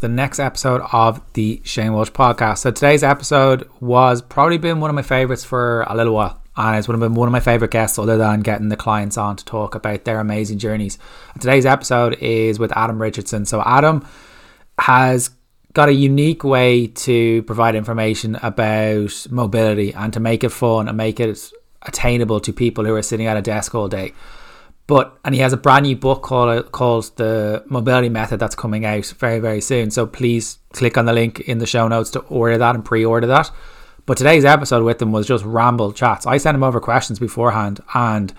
the next episode of the Shane Walsh podcast. So today's episode was probably been one of my favorites for a little while. And it's one of one of my favorite guests, other than getting the clients on to talk about their amazing journeys. Today's episode is with Adam Richardson. So Adam has got a unique way to provide information about mobility and to make it fun and make it attainable to people who are sitting at a desk all day. But and he has a brand new book called uh, called the Mobility Method that's coming out very very soon. So please click on the link in the show notes to order that and pre-order that. But today's episode with him was just ramble chats. I sent him over questions beforehand and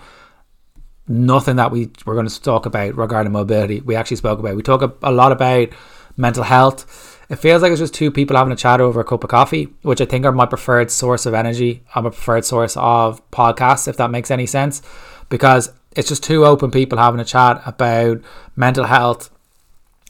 nothing that we were going to talk about regarding mobility. We actually spoke about. We talk a, a lot about mental health. It feels like it's just two people having a chat over a cup of coffee, which I think are my preferred source of energy. I'm a preferred source of podcasts, if that makes any sense, because it's just two open people having a chat about mental health,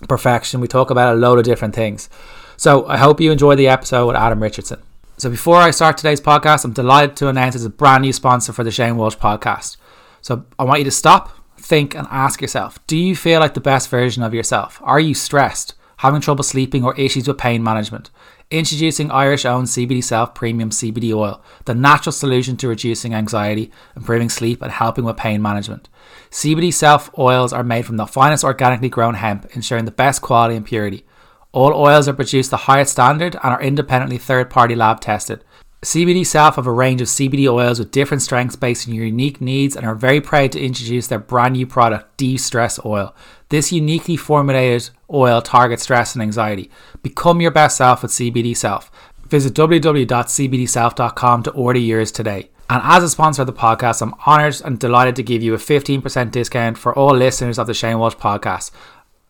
perfection. We talk about a load of different things. So I hope you enjoy the episode with Adam Richardson. So before I start today's podcast, I'm delighted to announce it's a brand new sponsor for the Shane Walsh podcast. So I want you to stop, think, and ask yourself Do you feel like the best version of yourself? Are you stressed, having trouble sleeping, or issues with pain management? Introducing Irish owned CBD Self Premium CBD Oil, the natural solution to reducing anxiety, improving sleep, and helping with pain management. CBD Self oils are made from the finest organically grown hemp, ensuring the best quality and purity. All oils are produced the highest standard and are independently third party lab tested. CBD Self have a range of CBD oils with different strengths based on your unique needs and are very proud to introduce their brand new product, De Stress Oil. This uniquely formulated oil targets stress and anxiety. Become your best self with CBD Self. Visit www.cbdself.com to order yours today. And as a sponsor of the podcast, I'm honored and delighted to give you a 15% discount for all listeners of the Shane Walsh podcast.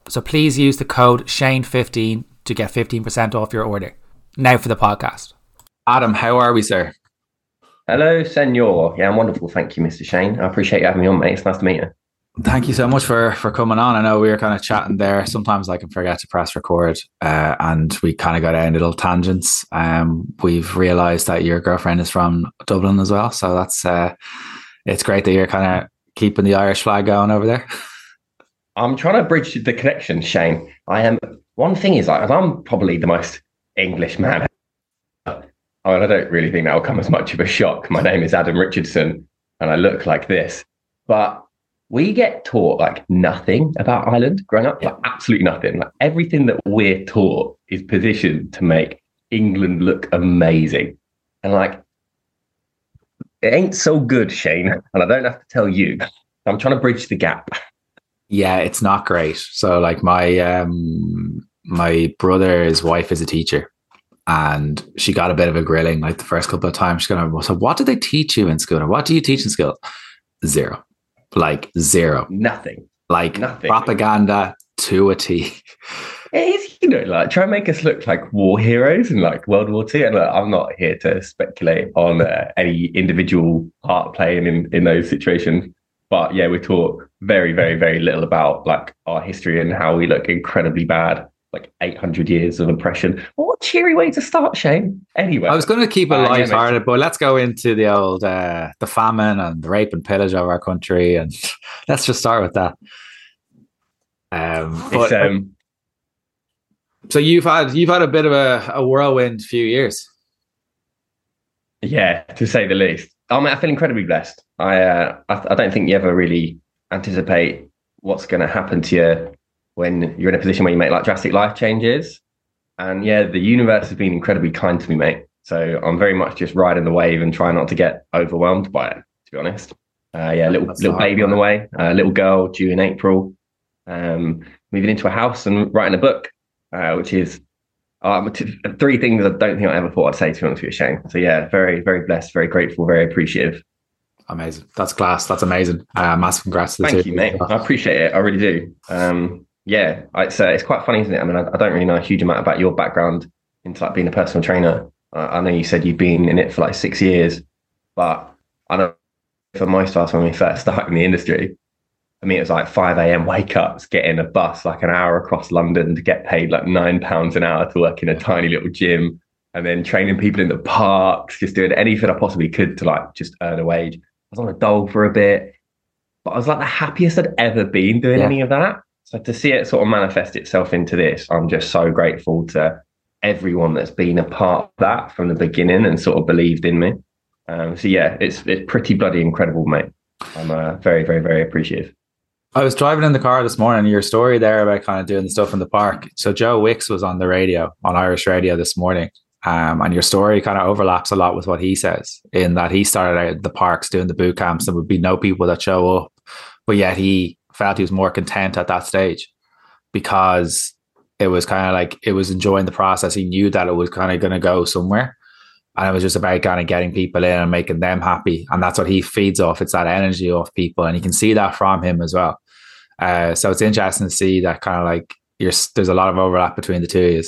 So please use the code Shane15 to get 15% off your order. Now for the podcast. Adam, how are we, sir? Hello, Senor. Yeah, I'm wonderful. Thank you, Mr. Shane. I appreciate you having me on, mate. It's nice to meet you. Thank you so much for for coming on. I know we were kind of chatting there. Sometimes I can forget to press record, uh, and we kind of go down little tangents. Um, we've realised that your girlfriend is from Dublin as well, so that's uh, it's great that you're kind of keeping the Irish flag going over there. I'm trying to bridge the connection, Shane. I am. One thing is, like, I'm probably the most English man I, mean, I don't really think that will come as much of a shock. My name is Adam Richardson and I look like this. But we get taught like nothing about Ireland growing up, like absolutely nothing. Like everything that we're taught is positioned to make England look amazing. And like, it ain't so good, Shane. And I don't have to tell you. I'm trying to bridge the gap. Yeah, it's not great. So like my um my brother's wife is a teacher and she got a bit of a grilling like the first couple of times. She's gonna so what did they teach you in school? what do you teach in school? Zero. Like zero. Nothing. Like Nothing. propaganda to a T. It is, you know, like try and make us look like war heroes in like World War II. And like, I'm not here to speculate on uh, any individual part playing in, in those situations. But yeah, we talk very, very, very little about like our history and how we look incredibly bad like 800 years of oppression. what a cheery way to start, Shane. Anyway, I was going to keep it uh, light-hearted, but let's go into the old uh, the famine and the rape and pillage of our country, and let's just start with that. Um, but, um, so you've had you've had a bit of a, a whirlwind few years. Yeah, to say the least. I mean, I feel incredibly blessed. I uh, I, I don't think you ever really anticipate what's going to happen to you when you're in a position where you make like drastic life changes. And yeah, the universe has been incredibly kind to me, mate. So I'm very much just riding the wave and trying not to get overwhelmed by it, to be honest. Uh, yeah, little That's little baby on the way, a uh, little girl due in April, um, moving into a house and writing a book, uh, which is um, t- three things I don't think I ever thought I'd say to be honest with you, Shane. So yeah, very, very blessed, very grateful, very appreciative. Amazing. That's class. That's amazing. Uh, massive congrats to Thank you, mate. I appreciate it. I really do. Um, yeah, it's uh, it's quite funny, isn't it? I mean, I, I, don't really know a huge amount about your background into like being a personal trainer. Uh, I know you said you've been in it for like six years, but I know for most of us when we first started in the industry, I mean, it was like 5 a.m. wake ups, getting a bus like an hour across London to get paid like nine pounds an hour to work in a tiny little gym and then training people in the parks, just doing anything I possibly could to like just earn a wage. I was on a dole for a bit, but I was like the happiest I'd ever been doing yeah. any of that. So to see it sort of manifest itself into this, I'm just so grateful to everyone that's been a part of that from the beginning and sort of believed in me. Um, so yeah, it's it's pretty bloody incredible, mate. I'm uh, very, very, very appreciative. I was driving in the car this morning. Your story there about kind of doing the stuff in the park. So Joe Wicks was on the radio on Irish radio this morning, um, and your story kind of overlaps a lot with what he says in that he started out the parks doing the boot camps. There would be no people that show up, but yet he felt he was more content at that stage because it was kind of like it was enjoying the process. He knew that it was kind of going to go somewhere. And it was just about kind of getting people in and making them happy. And that's what he feeds off. It's that energy off people. And you can see that from him as well. Uh, so it's interesting to see that kind of like there's a lot of overlap between the two you.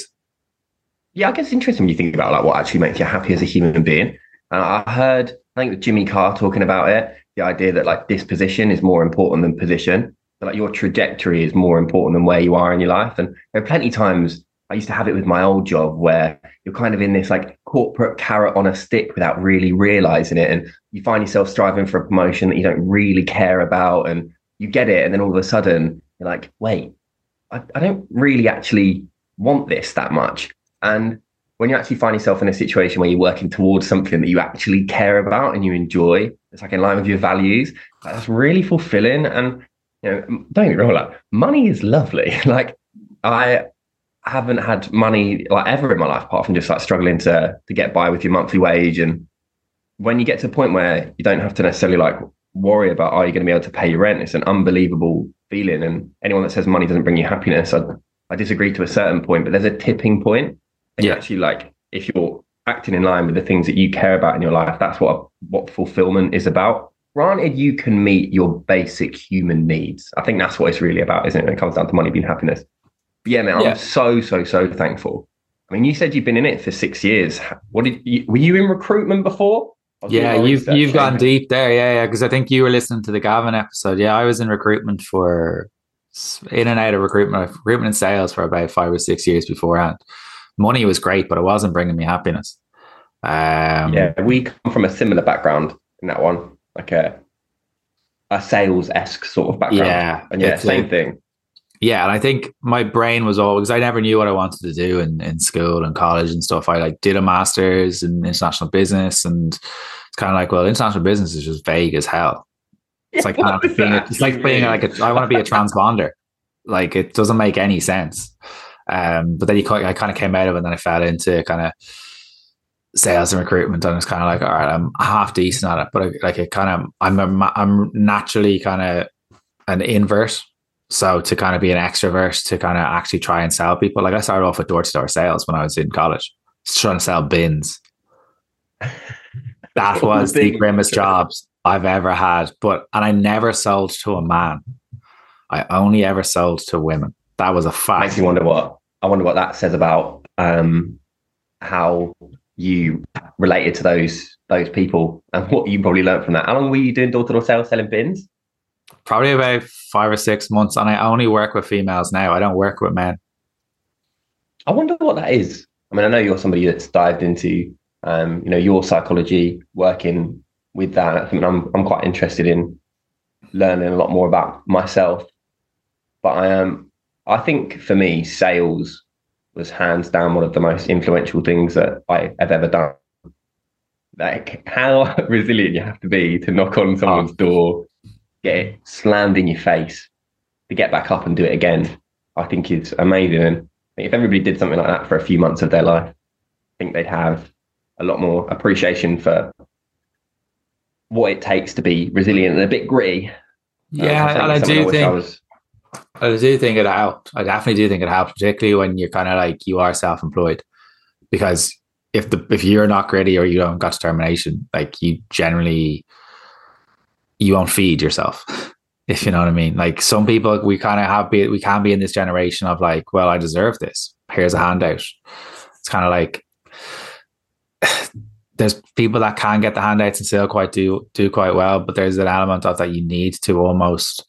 Yeah, I guess it's interesting when you think about like what actually makes you happy as a human being. Uh, I heard, I think Jimmy Carr talking about it, the idea that like disposition is more important than position like your trajectory is more important than where you are in your life. And there are plenty of times I used to have it with my old job where you're kind of in this like corporate carrot on a stick without really realizing it. And you find yourself striving for a promotion that you don't really care about and you get it. And then all of a sudden you're like, wait, I, I don't really actually want this that much. And when you actually find yourself in a situation where you're working towards something that you actually care about and you enjoy, it's like in line with your values, that's really fulfilling. And you know, don't get me wrong, like money is lovely. like I haven't had money like ever in my life, apart from just like struggling to to get by with your monthly wage. And when you get to a point where you don't have to necessarily like worry about are you going to be able to pay your rent, it's an unbelievable feeling. And anyone that says money doesn't bring you happiness, I, I disagree to a certain point. But there's a tipping point, and yeah. actually like if you're acting in line with the things that you care about in your life, that's what what fulfillment is about granted you can meet your basic human needs. I think that's what it's really about isn't it when it comes down to money being happiness? But yeah man yeah. i'm so so so thankful. I mean you said you've been in it for six years. What did you were you in recruitment before? Yeah you've you've gone deep there. Yeah yeah because i think you were listening to the gavin episode. Yeah i was in recruitment for in and out of recruitment recruitment and sales for about five or six years beforehand. Money was great but it wasn't bringing me happiness. Um, yeah we come from a similar background in that one like a a sales esque sort of background. Yeah, and yeah, same thing. Yeah, and I think my brain was all because I never knew what I wanted to do in, in school and college and stuff. I like did a master's in international business, and it's kind of like, well, international business is just vague as hell. It's like kind of being, it's like being like a, I want to be a transponder. like it doesn't make any sense. Um, but then you, I kind of came out of it, and then I fell into kind of sales and recruitment and it's kind of like all right i'm half decent at it but like it kind of i'm a, i'm naturally kind of an invert so to kind of be an extrovert to kind of actually try and sell people like i started off with door-to-door sales when i was in college trying to sell bins. That was the grimmest jobs i've ever had but and i never sold to a man. I only ever sold to women. That was a fact. Makes me wonder what i wonder what that says about um how you related to those those people and what you probably learned from that. How long were you doing door to door sales selling bins? Probably about five or six months, and I only work with females now. I don't work with men. I wonder what that is. I mean, I know you're somebody that's dived into, um, you know, your psychology, working with that. I mean, I'm I'm quite interested in learning a lot more about myself. But I am, I think for me, sales was hands down one of the most influential things that I have ever done. Like how resilient you have to be to knock on someone's oh. door, get it slammed in your face, to get back up and do it again. I think is amazing. And if everybody did something like that for a few months of their life, I think they'd have a lot more appreciation for what it takes to be resilient and a bit gritty. Yeah, um, and I do think I was I do think it helped. I definitely do think it helps, particularly when you're kind of like you are self-employed, because if the if you're not gritty or you don't got determination, like you generally you won't feed yourself. If you know what I mean. Like some people, we kind of have be we can be in this generation of like, well, I deserve this. Here's a handout. It's kind of like there's people that can get the handouts and still quite do do quite well, but there's an element of that you need to almost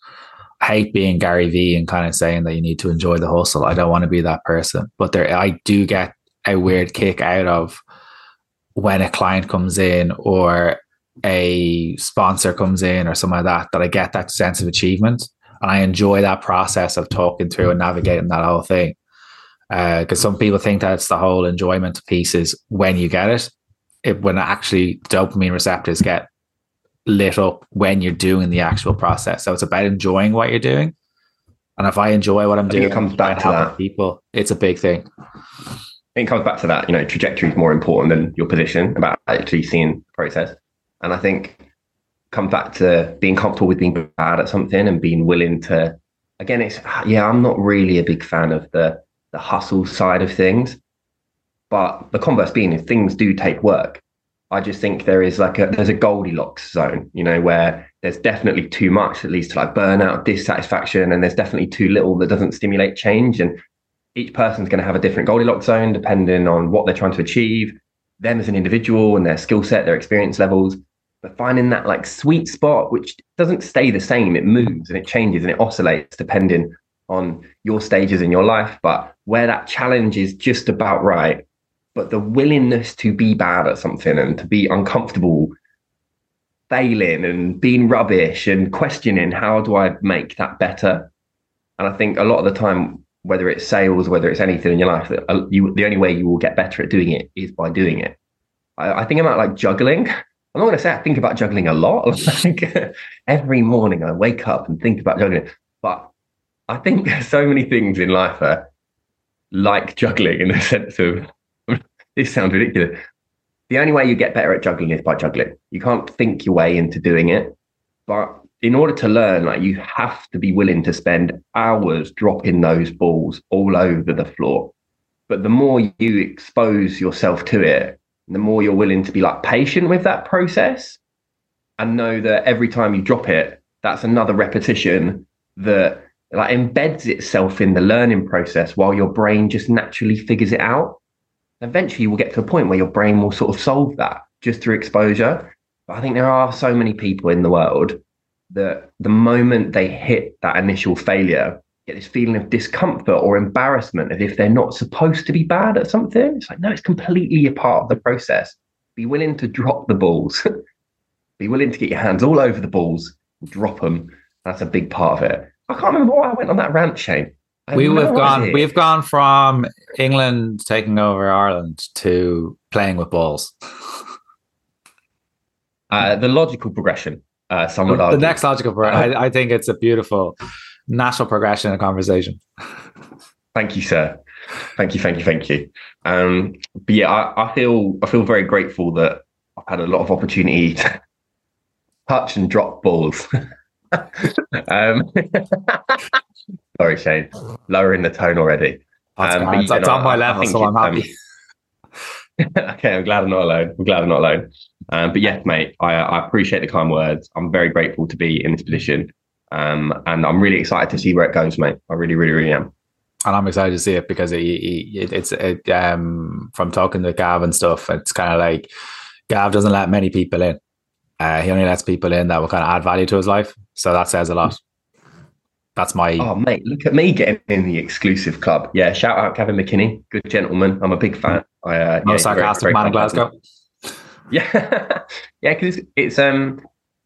hate being Gary Vee and kind of saying that you need to enjoy the hustle. I don't want to be that person, but there, I do get a weird kick out of when a client comes in or a sponsor comes in or something like that, that I get that sense of achievement and I enjoy that process of talking through and navigating that whole thing. Because uh, some people think that's the whole enjoyment piece is when you get it, it when actually dopamine receptors get lit up when you're doing the actual process. So it's about enjoying what you're doing. And if I enjoy what I'm doing, it comes back to that. People, it's a big thing. it comes back to that. You know, trajectory is more important than your position about actually seeing the process. And I think comes back to being comfortable with being bad at something and being willing to. Again, it's yeah. I'm not really a big fan of the the hustle side of things, but the converse being, if things do take work, I just think there is like a there's a Goldilocks zone, you know, where there's definitely too much that leads to like burnout, dissatisfaction, and there's definitely too little that doesn't stimulate change. And each person's going to have a different Goldilocks zone depending on what they're trying to achieve, them as an individual and their skill set, their experience levels. But finding that like sweet spot, which doesn't stay the same, it moves and it changes and it oscillates depending on your stages in your life. But where that challenge is just about right, but the willingness to be bad at something and to be uncomfortable failing and being rubbish and questioning how do I make that better? And I think a lot of the time, whether it's sales, whether it's anything in your life, that uh, you the only way you will get better at doing it is by doing it. I, I think about like juggling. I'm not going to say I think about juggling a lot. Like every morning I wake up and think about juggling, but I think there's so many things in life are like juggling in the sense of this sounds ridiculous. The only way you get better at juggling is by juggling. You can't think your way into doing it. But in order to learn, like you have to be willing to spend hours dropping those balls all over the floor. But the more you expose yourself to it, the more you're willing to be like patient with that process and know that every time you drop it, that's another repetition that like embeds itself in the learning process while your brain just naturally figures it out eventually you will get to a point where your brain will sort of solve that just through exposure. But I think there are so many people in the world that the moment they hit that initial failure, get this feeling of discomfort or embarrassment as if they're not supposed to be bad at something. It's like, no, it's completely a part of the process. Be willing to drop the balls. be willing to get your hands all over the balls, drop them. That's a big part of it. I can't remember why I went on that rant, Shane we have gone. We've gone from England taking over Ireland to playing with balls. Uh, the logical progression. Uh, some would the, argue. The next logical progression. I, I, think it's a beautiful natural progression in a conversation. Thank you, sir. Thank you, thank you, thank you. Um, but yeah, I, I feel I feel very grateful that I've had a lot of opportunity to touch and drop balls. um, Sorry, Shane. Lowering the tone already. That's, um, it's, on my level, so I'm happy. Um, okay, I'm glad I'm not alone. I'm glad I'm not alone. Um, but yes, mate, I, I, appreciate the kind words. I'm very grateful to be in this position. Um, and I'm really excited to see where it goes, mate. I really, really, really am. And I'm excited to see it because it, it, it's it, um, from talking to Gav and stuff. It's kind of like Gav doesn't let many people in. Uh, he only lets people in that will kind of add value to his life. So that says a lot. That's my. Oh, mate, look at me getting in the exclusive club. Yeah, shout out Gavin McKinney, good gentleman. I'm a big fan. I, uh, no yeah, sarcastic man in Glasgow. Yeah, yeah, because it's um,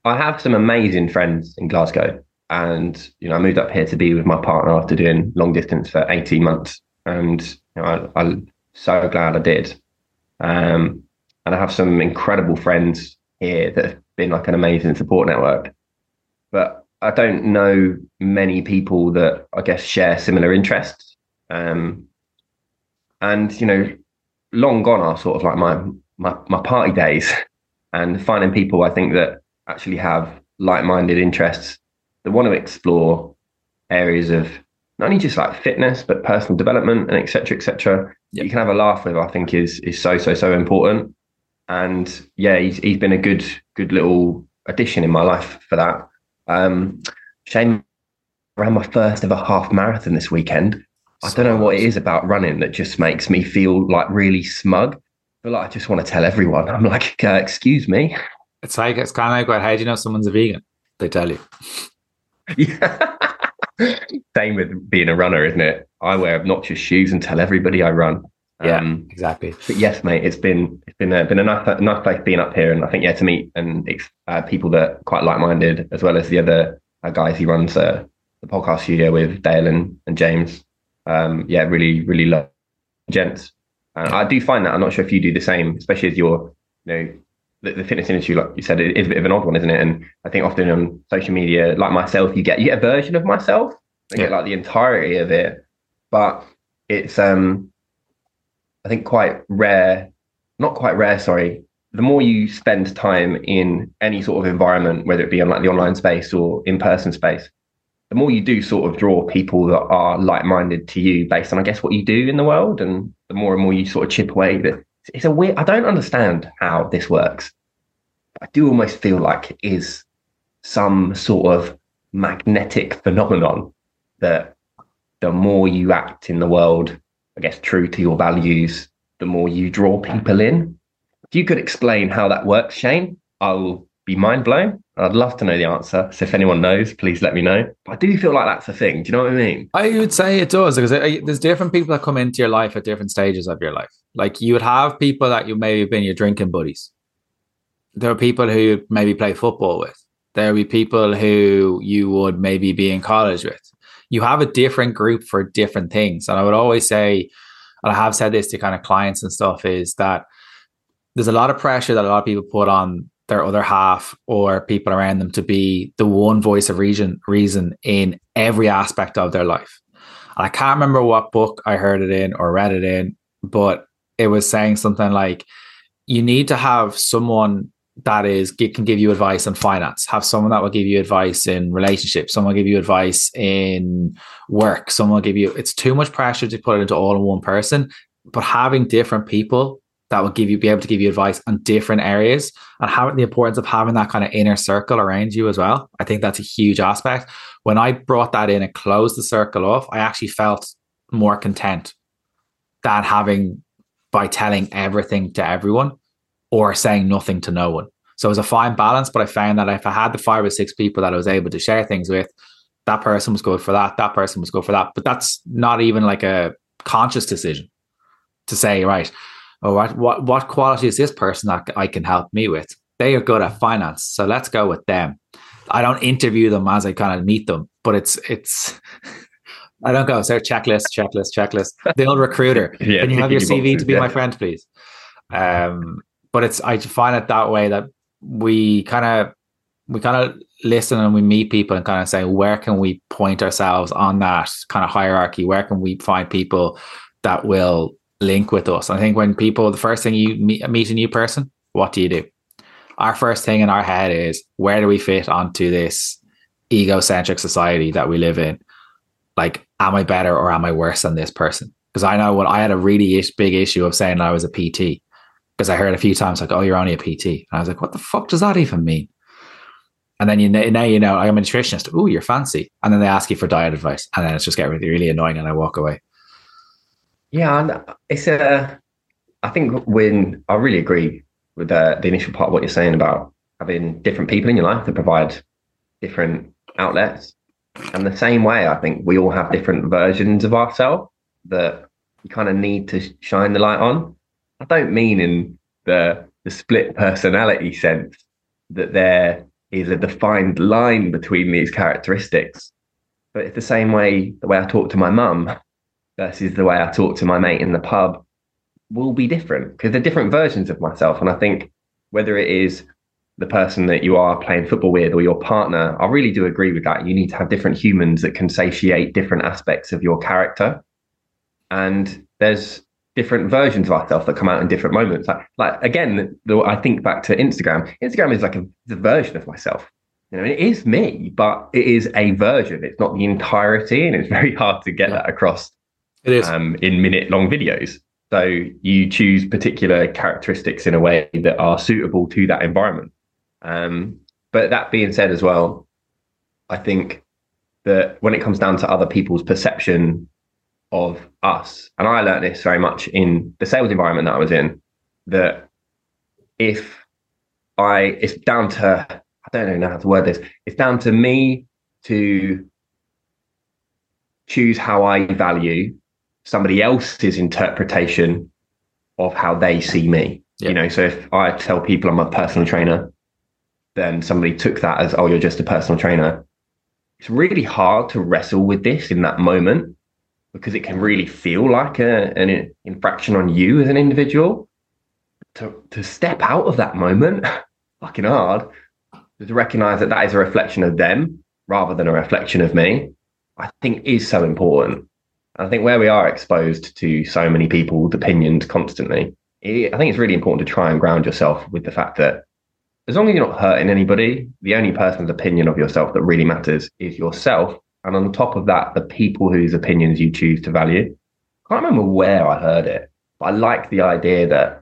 I have some amazing friends in Glasgow, and you know, I moved up here to be with my partner after doing long distance for 18 months, and you know, I, I'm so glad I did. Um, and I have some incredible friends here that have been like an amazing support network. But I don't know many people that I guess share similar interests. Um, and you know, long gone are sort of like my my my party days, and finding people I think that actually have like-minded interests that want to explore areas of not only just like fitness but personal development and etc etc yep. you can have a laugh with i think is is so so so important and yeah he's, he's been a good good little addition in my life for that um, Shane ran my first ever half marathon this weekend. I don't know what it is about running that just makes me feel like really smug. But like I just want to tell everyone. I'm like, uh, excuse me. It's like it's kind of like. How do you know someone's a vegan? They tell you. Yeah. Same with being a runner, isn't it? I wear obnoxious shoes and tell everybody I run. Yeah, um, exactly. But yes, mate, it's been it's been a, been a nice nice place being up here, and I think yeah, to meet and uh, people that are quite like minded, as well as the other uh, guys he runs uh, the podcast studio with Dale and, and James. Um, yeah, really, really love gents. Uh, I do find that I'm not sure if you do the same, especially as you're, you know, the, the, fitness industry, like you said, it is a bit of an odd one, isn't it? And I think often on social media, like myself, you get you get a version of myself, you yeah. get like the entirety of it, but it's um, I think quite rare, not quite rare, sorry. The more you spend time in any sort of environment, whether it be on like the online space or in person space, the more you do sort of draw people that are like-minded to you based on, I guess, what you do in the world, and the more and more you sort of chip away. That it's a weird. I don't understand how this works. I do almost feel like it is some sort of magnetic phenomenon that the more you act in the world, I guess, true to your values, the more you draw people in. If you could explain how that works, Shane, I'll be mind blown. I'd love to know the answer. So if anyone knows, please let me know. But I do feel like that's a thing. Do you know what I mean? I would say it does because uh, there's different people that come into your life at different stages of your life. Like you would have people that you maybe have been your drinking buddies. There are people who you maybe play football with. There will be people who you would maybe be in college with. You have a different group for different things. And I would always say, and I have said this to kind of clients and stuff, is that there's a lot of pressure that a lot of people put on their other half or people around them to be the one voice of reason reason in every aspect of their life. And I can't remember what book I heard it in or read it in, but it was saying something like you need to have someone that is can give you advice on finance have someone that will give you advice in relationships someone will give you advice in work someone will give you it's too much pressure to put it into all in one person but having different people that will give you be able to give you advice on different areas and having the importance of having that kind of inner circle around you as well. I think that's a huge aspect. When I brought that in and closed the circle off, I actually felt more content than having by telling everything to everyone or saying nothing to no one. So it was a fine balance, but I found that if I had the five or six people that I was able to share things with, that person was good for that, that person was good for that. But that's not even like a conscious decision to say, right, oh, what, what, what quality is this person that I can help me with? They are good at finance. So let's go with them. I don't interview them as I kind of meet them, but it's, it's, I don't go, so checklist, checklist, checklist. The old recruiter. yeah, can you have your CV to be yeah. my friend, please? Um, but it's, I find it that way that we kind of, we kind of listen and we meet people and kind of say, where can we point ourselves on that kind of hierarchy? Where can we find people that will link with us. I think when people, the first thing you meet, meet a new person, what do you do? Our first thing in our head is where do we fit onto this egocentric society that we live in? Like, am I better or am I worse than this person? Because I know what I had a really big issue of saying I was a PT because I heard a few times like, "Oh, you're only a PT," and I was like, "What the fuck does that even mean?" And then you know, now you know I'm a nutritionist. Oh, you're fancy. And then they ask you for diet advice, and then it's just getting really, really annoying, and I walk away. Yeah, and it's a. I think when I really agree with the, the initial part of what you're saying about having different people in your life that provide different outlets. And the same way, I think we all have different versions of ourselves that you kind of need to shine the light on. I don't mean in the the split personality sense that there is a defined line between these characteristics. But it's the same way the way I talk to my mum versus the way I talk to my mate in the pub will be different because they're different versions of myself. And I think whether it is the person that you are playing football with or your partner, I really do agree with that. You need to have different humans that can satiate different aspects of your character. And there's different versions of ourselves that come out in different moments. Like, like again, the, I think back to Instagram. Instagram is like a, version of myself. You know, it is me, but it is a version. It's not the entirety, and it's very hard to get yeah. that across it is. Um, in minute long videos. So you choose particular characteristics in a way that are suitable to that environment. Um, but that being said, as well, I think that when it comes down to other people's perception of us, and I learned this very much in the sales environment that I was in, that if I, it's down to, I don't know how to word this, it's down to me to choose how I value somebody else's interpretation of how they see me. Yeah. You know, so if I tell people I'm a personal trainer, then somebody took that as, oh, you're just a personal trainer. it's really hard to wrestle with this in that moment because it can really feel like a, an infraction on you as an individual. To, to step out of that moment, fucking hard, to recognize that that is a reflection of them rather than a reflection of me, I think is so important. I think where we are exposed to so many people's opinions constantly, it, I think it's really important to try and ground yourself with the fact that as long as you're not hurting anybody, the only person's opinion of yourself that really matters is yourself. And on top of that, the people whose opinions you choose to value. I can't remember where I heard it, but I like the idea that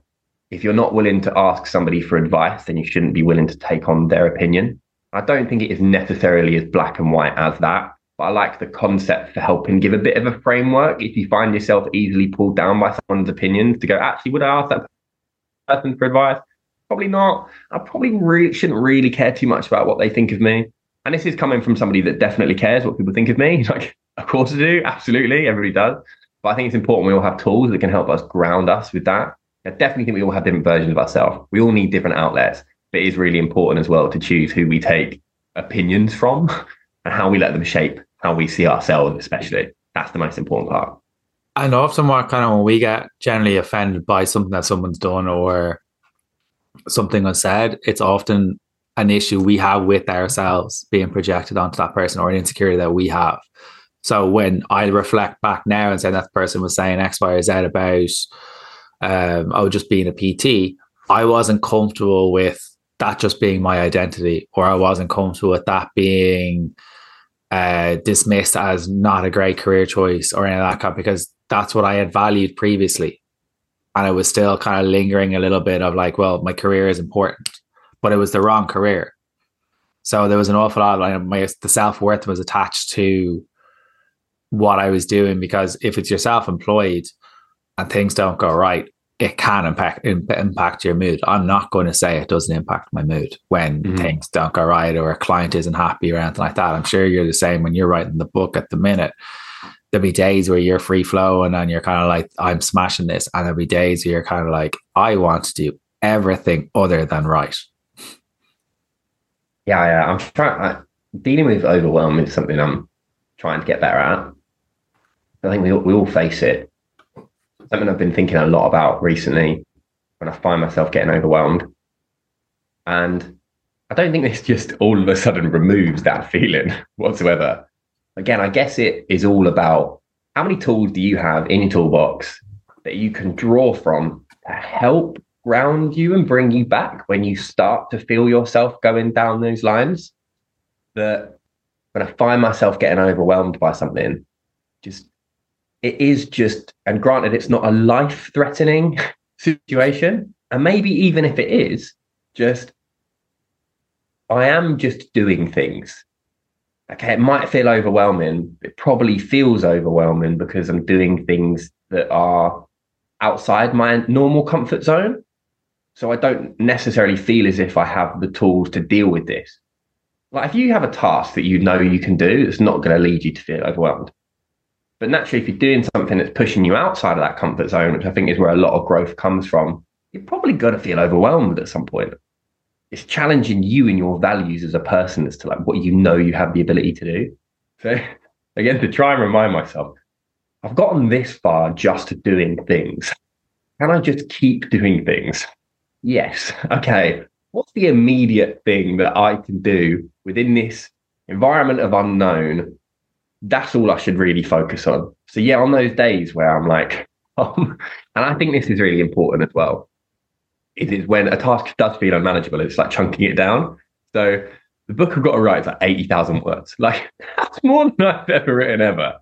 if you're not willing to ask somebody for advice, then you shouldn't be willing to take on their opinion. I don't think it is necessarily as black and white as that, but I like the concept for helping give a bit of a framework. If you find yourself easily pulled down by someone's opinions, to go, actually, would I ask that person for advice? Probably not. I probably really shouldn't really care too much about what they think of me. And this is coming from somebody that definitely cares what people think of me. Like, of course I do. Absolutely. Everybody does. But I think it's important we all have tools that can help us ground us with that. I definitely think we all have different versions of ourselves. We all need different outlets. But it is really important as well to choose who we take opinions from and how we let them shape how we see ourselves, especially. That's the most important part. And often, what kind of when we get generally offended by something that someone's done or something unsaid, it's often an issue we have with ourselves being projected onto that person or an insecurity that we have. So when I reflect back now and say that person was saying X, Y, or Z about um, oh, just being a PT, I wasn't comfortable with that just being my identity, or I wasn't comfortable with that being uh, dismissed as not a great career choice or any of that kind because that's what I had valued previously. And I was still kind of lingering a little bit of like, well, my career is important, but it was the wrong career. So there was an awful lot of like, my the self worth was attached to what I was doing because if it's you're self employed and things don't go right, it can impact impact your mood. I'm not going to say it doesn't impact my mood when mm-hmm. things don't go right or a client isn't happy or anything like that. I'm sure you're the same when you're writing the book at the minute. There'll be days where you're free flowing and you're kind of like, I'm smashing this. And there'll be days where you're kind of like, I want to do everything other than right. Yeah, yeah. I'm trying, dealing with overwhelm is something I'm trying to get better at. I think we, we all face it something I've been thinking a lot about recently when I find myself getting overwhelmed. And I don't think this just all of a sudden removes that feeling whatsoever. Again, I guess it is all about how many tools do you have in your toolbox that you can draw from to help ground you and bring you back when you start to feel yourself going down those lines. That when I find myself getting overwhelmed by something, just it is just, and granted, it's not a life threatening situation. And maybe even if it is, just I am just doing things. Okay, it might feel overwhelming. It probably feels overwhelming because I'm doing things that are outside my normal comfort zone. So I don't necessarily feel as if I have the tools to deal with this. Like if you have a task that you know you can do, it's not going to lead you to feel overwhelmed. But naturally, if you're doing something that's pushing you outside of that comfort zone, which I think is where a lot of growth comes from, you're probably going to feel overwhelmed at some point. It's challenging you and your values as a person as to like what you know you have the ability to do. So again, to try and remind myself, I've gotten this far just doing things. Can I just keep doing things? Yes. Okay. What's the immediate thing that I can do within this environment of unknown that's all I should really focus on. So yeah, on those days where I'm like, um, and I think this is really important as well. It is when a task does feel unmanageable, it's like chunking it down. So the book I've got to write is like 80,000 words. Like that's more than I've ever written ever.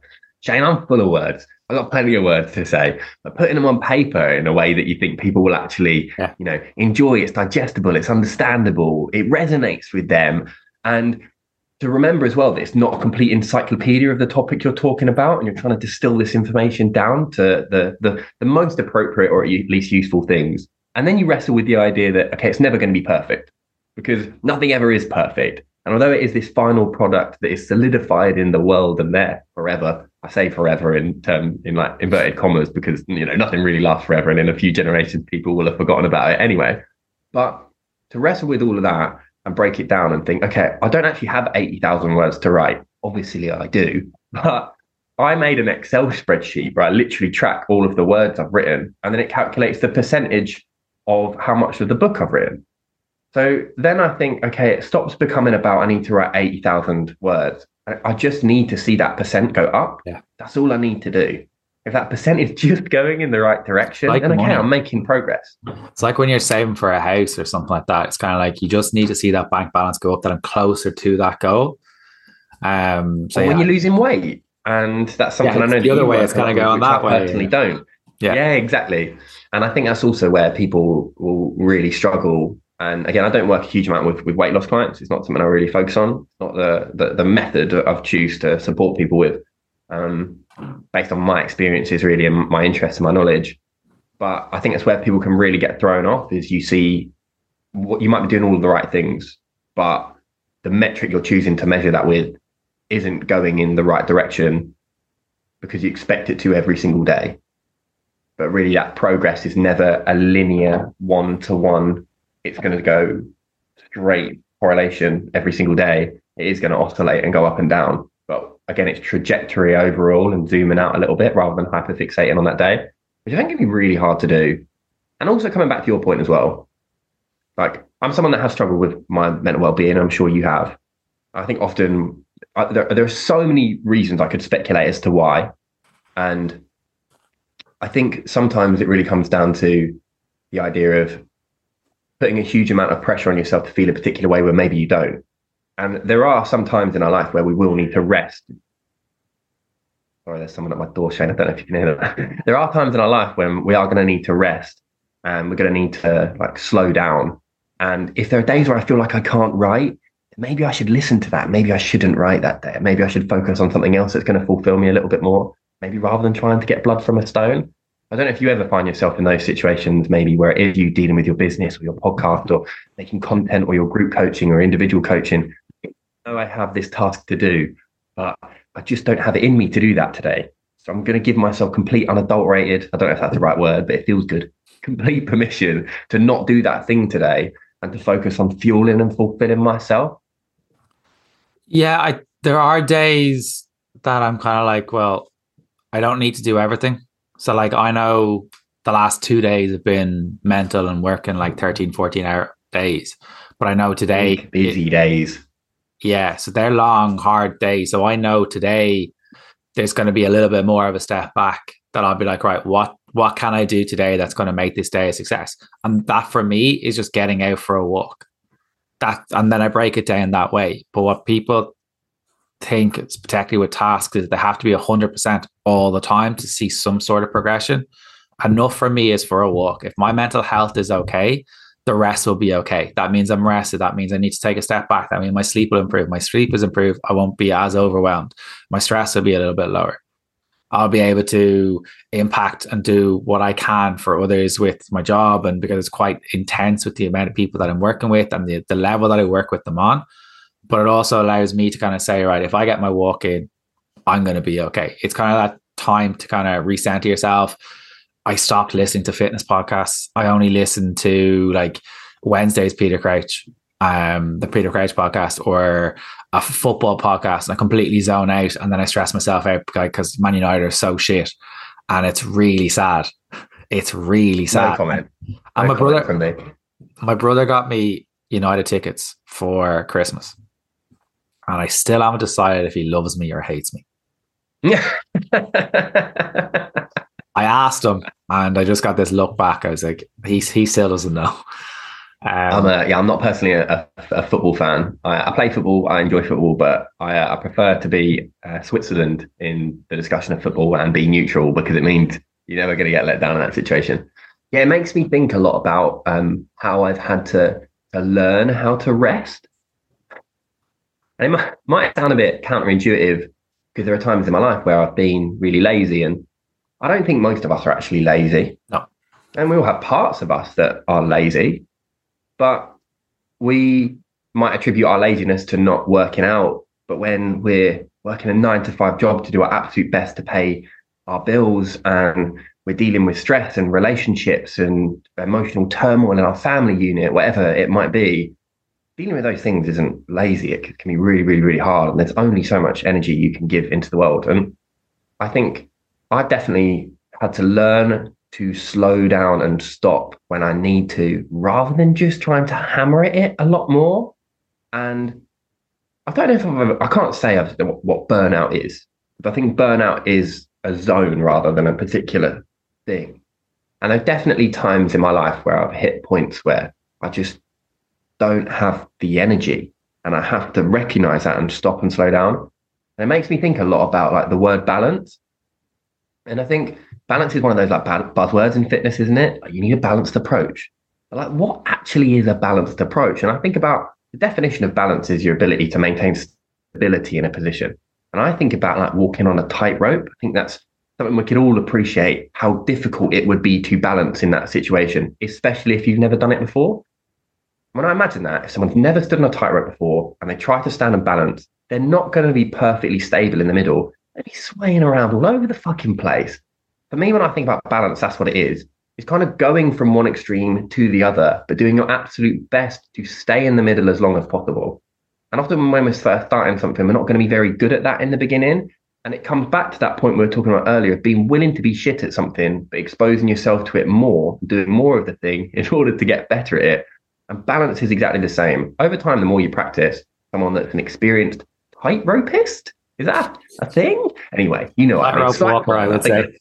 Shane, I'm full of words. I've got plenty of words to say, but putting them on paper in a way that you think people will actually, yeah. you know, enjoy, it's digestible, it's understandable, it resonates with them. And to remember as well that it's not a complete encyclopedia of the topic you're talking about and you're trying to distill this information down to the, the the most appropriate or at least useful things and then you wrestle with the idea that okay it's never going to be perfect because nothing ever is perfect and although it is this final product that is solidified in the world and there forever i say forever in term in like inverted commas because you know nothing really lasts forever and in a few generations people will have forgotten about it anyway but to wrestle with all of that and break it down and think, okay, I don't actually have 80,000 words to write. obviously I do, but I made an Excel spreadsheet where I literally track all of the words I've written and then it calculates the percentage of how much of the book I've written. So then I think, okay, it stops becoming about I need to write 80,000 words. I just need to see that percent go up. Yeah. That's all I need to do. If that percent is just going in the right direction, Like then okay, money. I'm making progress. It's like when you're saving for a house or something like that. It's kind of like you just need to see that bank balance go up that I'm closer to that goal. Um, so yeah, when you're losing weight, and that's something Yeah, I know the other way, it's lot with, going I that way, Personally, yeah. don't. Yeah. yeah, exactly. And I think that's also where people will really struggle. And again, I don't work a huge amount with, with weight loss clients. It's not something I really focus on. It's not the the, the method I've choose to support people with, um, based on my experiences really and my interest and my knowledge. But I think that's where people can really get thrown off is you see what you might be doing all of the right things, but the metric you're choosing to measure that with isn't going in the right direction because you expect it to every single day. But really, that progress is never a linear one to one. It's going to go straight correlation every single day. It is going to oscillate and go up and down. But again, it's trajectory overall and zooming out a little bit rather than hyperfixating on that day, which I think can be really hard to do. And also coming back to your point as well, like I'm someone that has struggled with my mental well-being. I'm sure you have. I think often I, there, there are so many reasons I could speculate as to why, and I think sometimes it really comes down to the idea of putting a huge amount of pressure on yourself to feel a particular way where maybe you don't. And there are some times in our life where we will need to rest. Sorry, there's someone at my door, Shane. I don't know if you can hear that. there are times in our life when we are going to need to rest and we're going to need to like slow down. And if there are days where I feel like I can't write, maybe I should listen to that. Maybe I shouldn't write that day. Maybe I should focus on something else that's going to fulfill me a little bit more. Maybe rather than trying to get blood from a stone. I don't know if you ever find yourself in those situations, maybe where it is you dealing with your business or your podcast or making content or your group coaching or individual coaching. know I have this task to do, but I just don't have it in me to do that today. So I'm going to give myself complete unadulterated, I don't know if that's the right word, but it feels good, complete permission to not do that thing today and to focus on fueling and fulfilling myself. Yeah, I there are days that I'm kind of like, well, I don't need to do everything. So like I know the last two days have been mental and working like 13, 14 hour days. But I know today Big, busy days. yeah, so they're long, hard days. So I know today there's going to be a little bit more of a step back that I'll be like, right, what what can I do today that's going to make this day a success? And that for me is just getting out for a walk. That and then I break it down that way. But what people think, it's particularly with tasks, is they have to be hundred percent all the time to see some sort of progression. Enough for me is for a walk. If my mental health is okay, the rest will be okay. That means I'm rested. That means I need to take a step back. That means my sleep will improve. My sleep is improved. I won't be as overwhelmed. My stress will be a little bit lower. I'll be able to impact and do what I can for others with my job. And because it's quite intense with the amount of people that I'm working with and the, the level that I work with them on. But it also allows me to kind of say, right, if I get my walk in, I'm going to be okay. It's kind of that time to kind of recenter yourself. I stopped listening to fitness podcasts. I only listen to like Wednesday's Peter Crouch, um, the Peter Crouch podcast, or a football podcast, and I completely zone out, and then I stress myself out because Man United are so shit, and it's really sad. It's really No sad. comment. and my brother, from me. my brother got me United tickets for Christmas, and I still haven't decided if he loves me or hates me. I asked him, and I just got this look back. I was like, he he still doesn't know. I'm Um, a, yeah, I'm not personally a, a, a football fan. I, I play football, I enjoy football, but I, uh, I prefer to be uh, Switzerland in the discussion of football and be neutral because it means you're never going to get let down in that situation. Yeah, it makes me think a lot about um, how I've had to, to learn how to rest. And it might, might sound a bit counterintuitive because there are times in my life where I've been really lazy, and I don't think most of us are actually lazy. No. And we all have parts of us that are lazy but we might attribute our laziness to not working out. But when we're working a nine to five job to do our absolute best to pay our bills and we're dealing with stress and relationships and emotional turmoil in our family unit, whatever it might be, dealing with those things isn't lazy. It can be really, really, really hard. And there's only so much energy you can give into the world. And I think I definitely had to learn to slow down and stop when I need to, rather than just trying to hammer at it a lot more. And I don't know if I've ever, I can't say I've, what burnout is, but I think burnout is a zone rather than a particular thing. And there's definitely times in my life where I've hit points where I just don't have the energy and I have to recognize that and stop and slow down. And it makes me think a lot about like the word balance. And I think balance is one of those like buzzwords in fitness, isn't it? Like you need a balanced approach. But like what actually is a balanced approach? And I think about the definition of balance is your ability to maintain stability in a position. And I think about like walking on a tightrope. I think that's something we could all appreciate how difficult it would be to balance in that situation, especially if you've never done it before. When I imagine that, if someone's never stood on a tightrope before and they try to stand and balance, they're not going to be perfectly stable in the middle. They'll be swaying around all over the fucking place. For me, when I think about balance, that's what it is. It's kind of going from one extreme to the other, but doing your absolute best to stay in the middle as long as possible. And often when we're first starting something, we're not going to be very good at that in the beginning. And it comes back to that point we were talking about earlier of being willing to be shit at something, but exposing yourself to it more, doing more of the thing in order to get better at it and balance is exactly the same. Over time, the more you practice, someone that's an experienced tightropist is that a thing? Anyway, you know what I mean. Walker, I would say.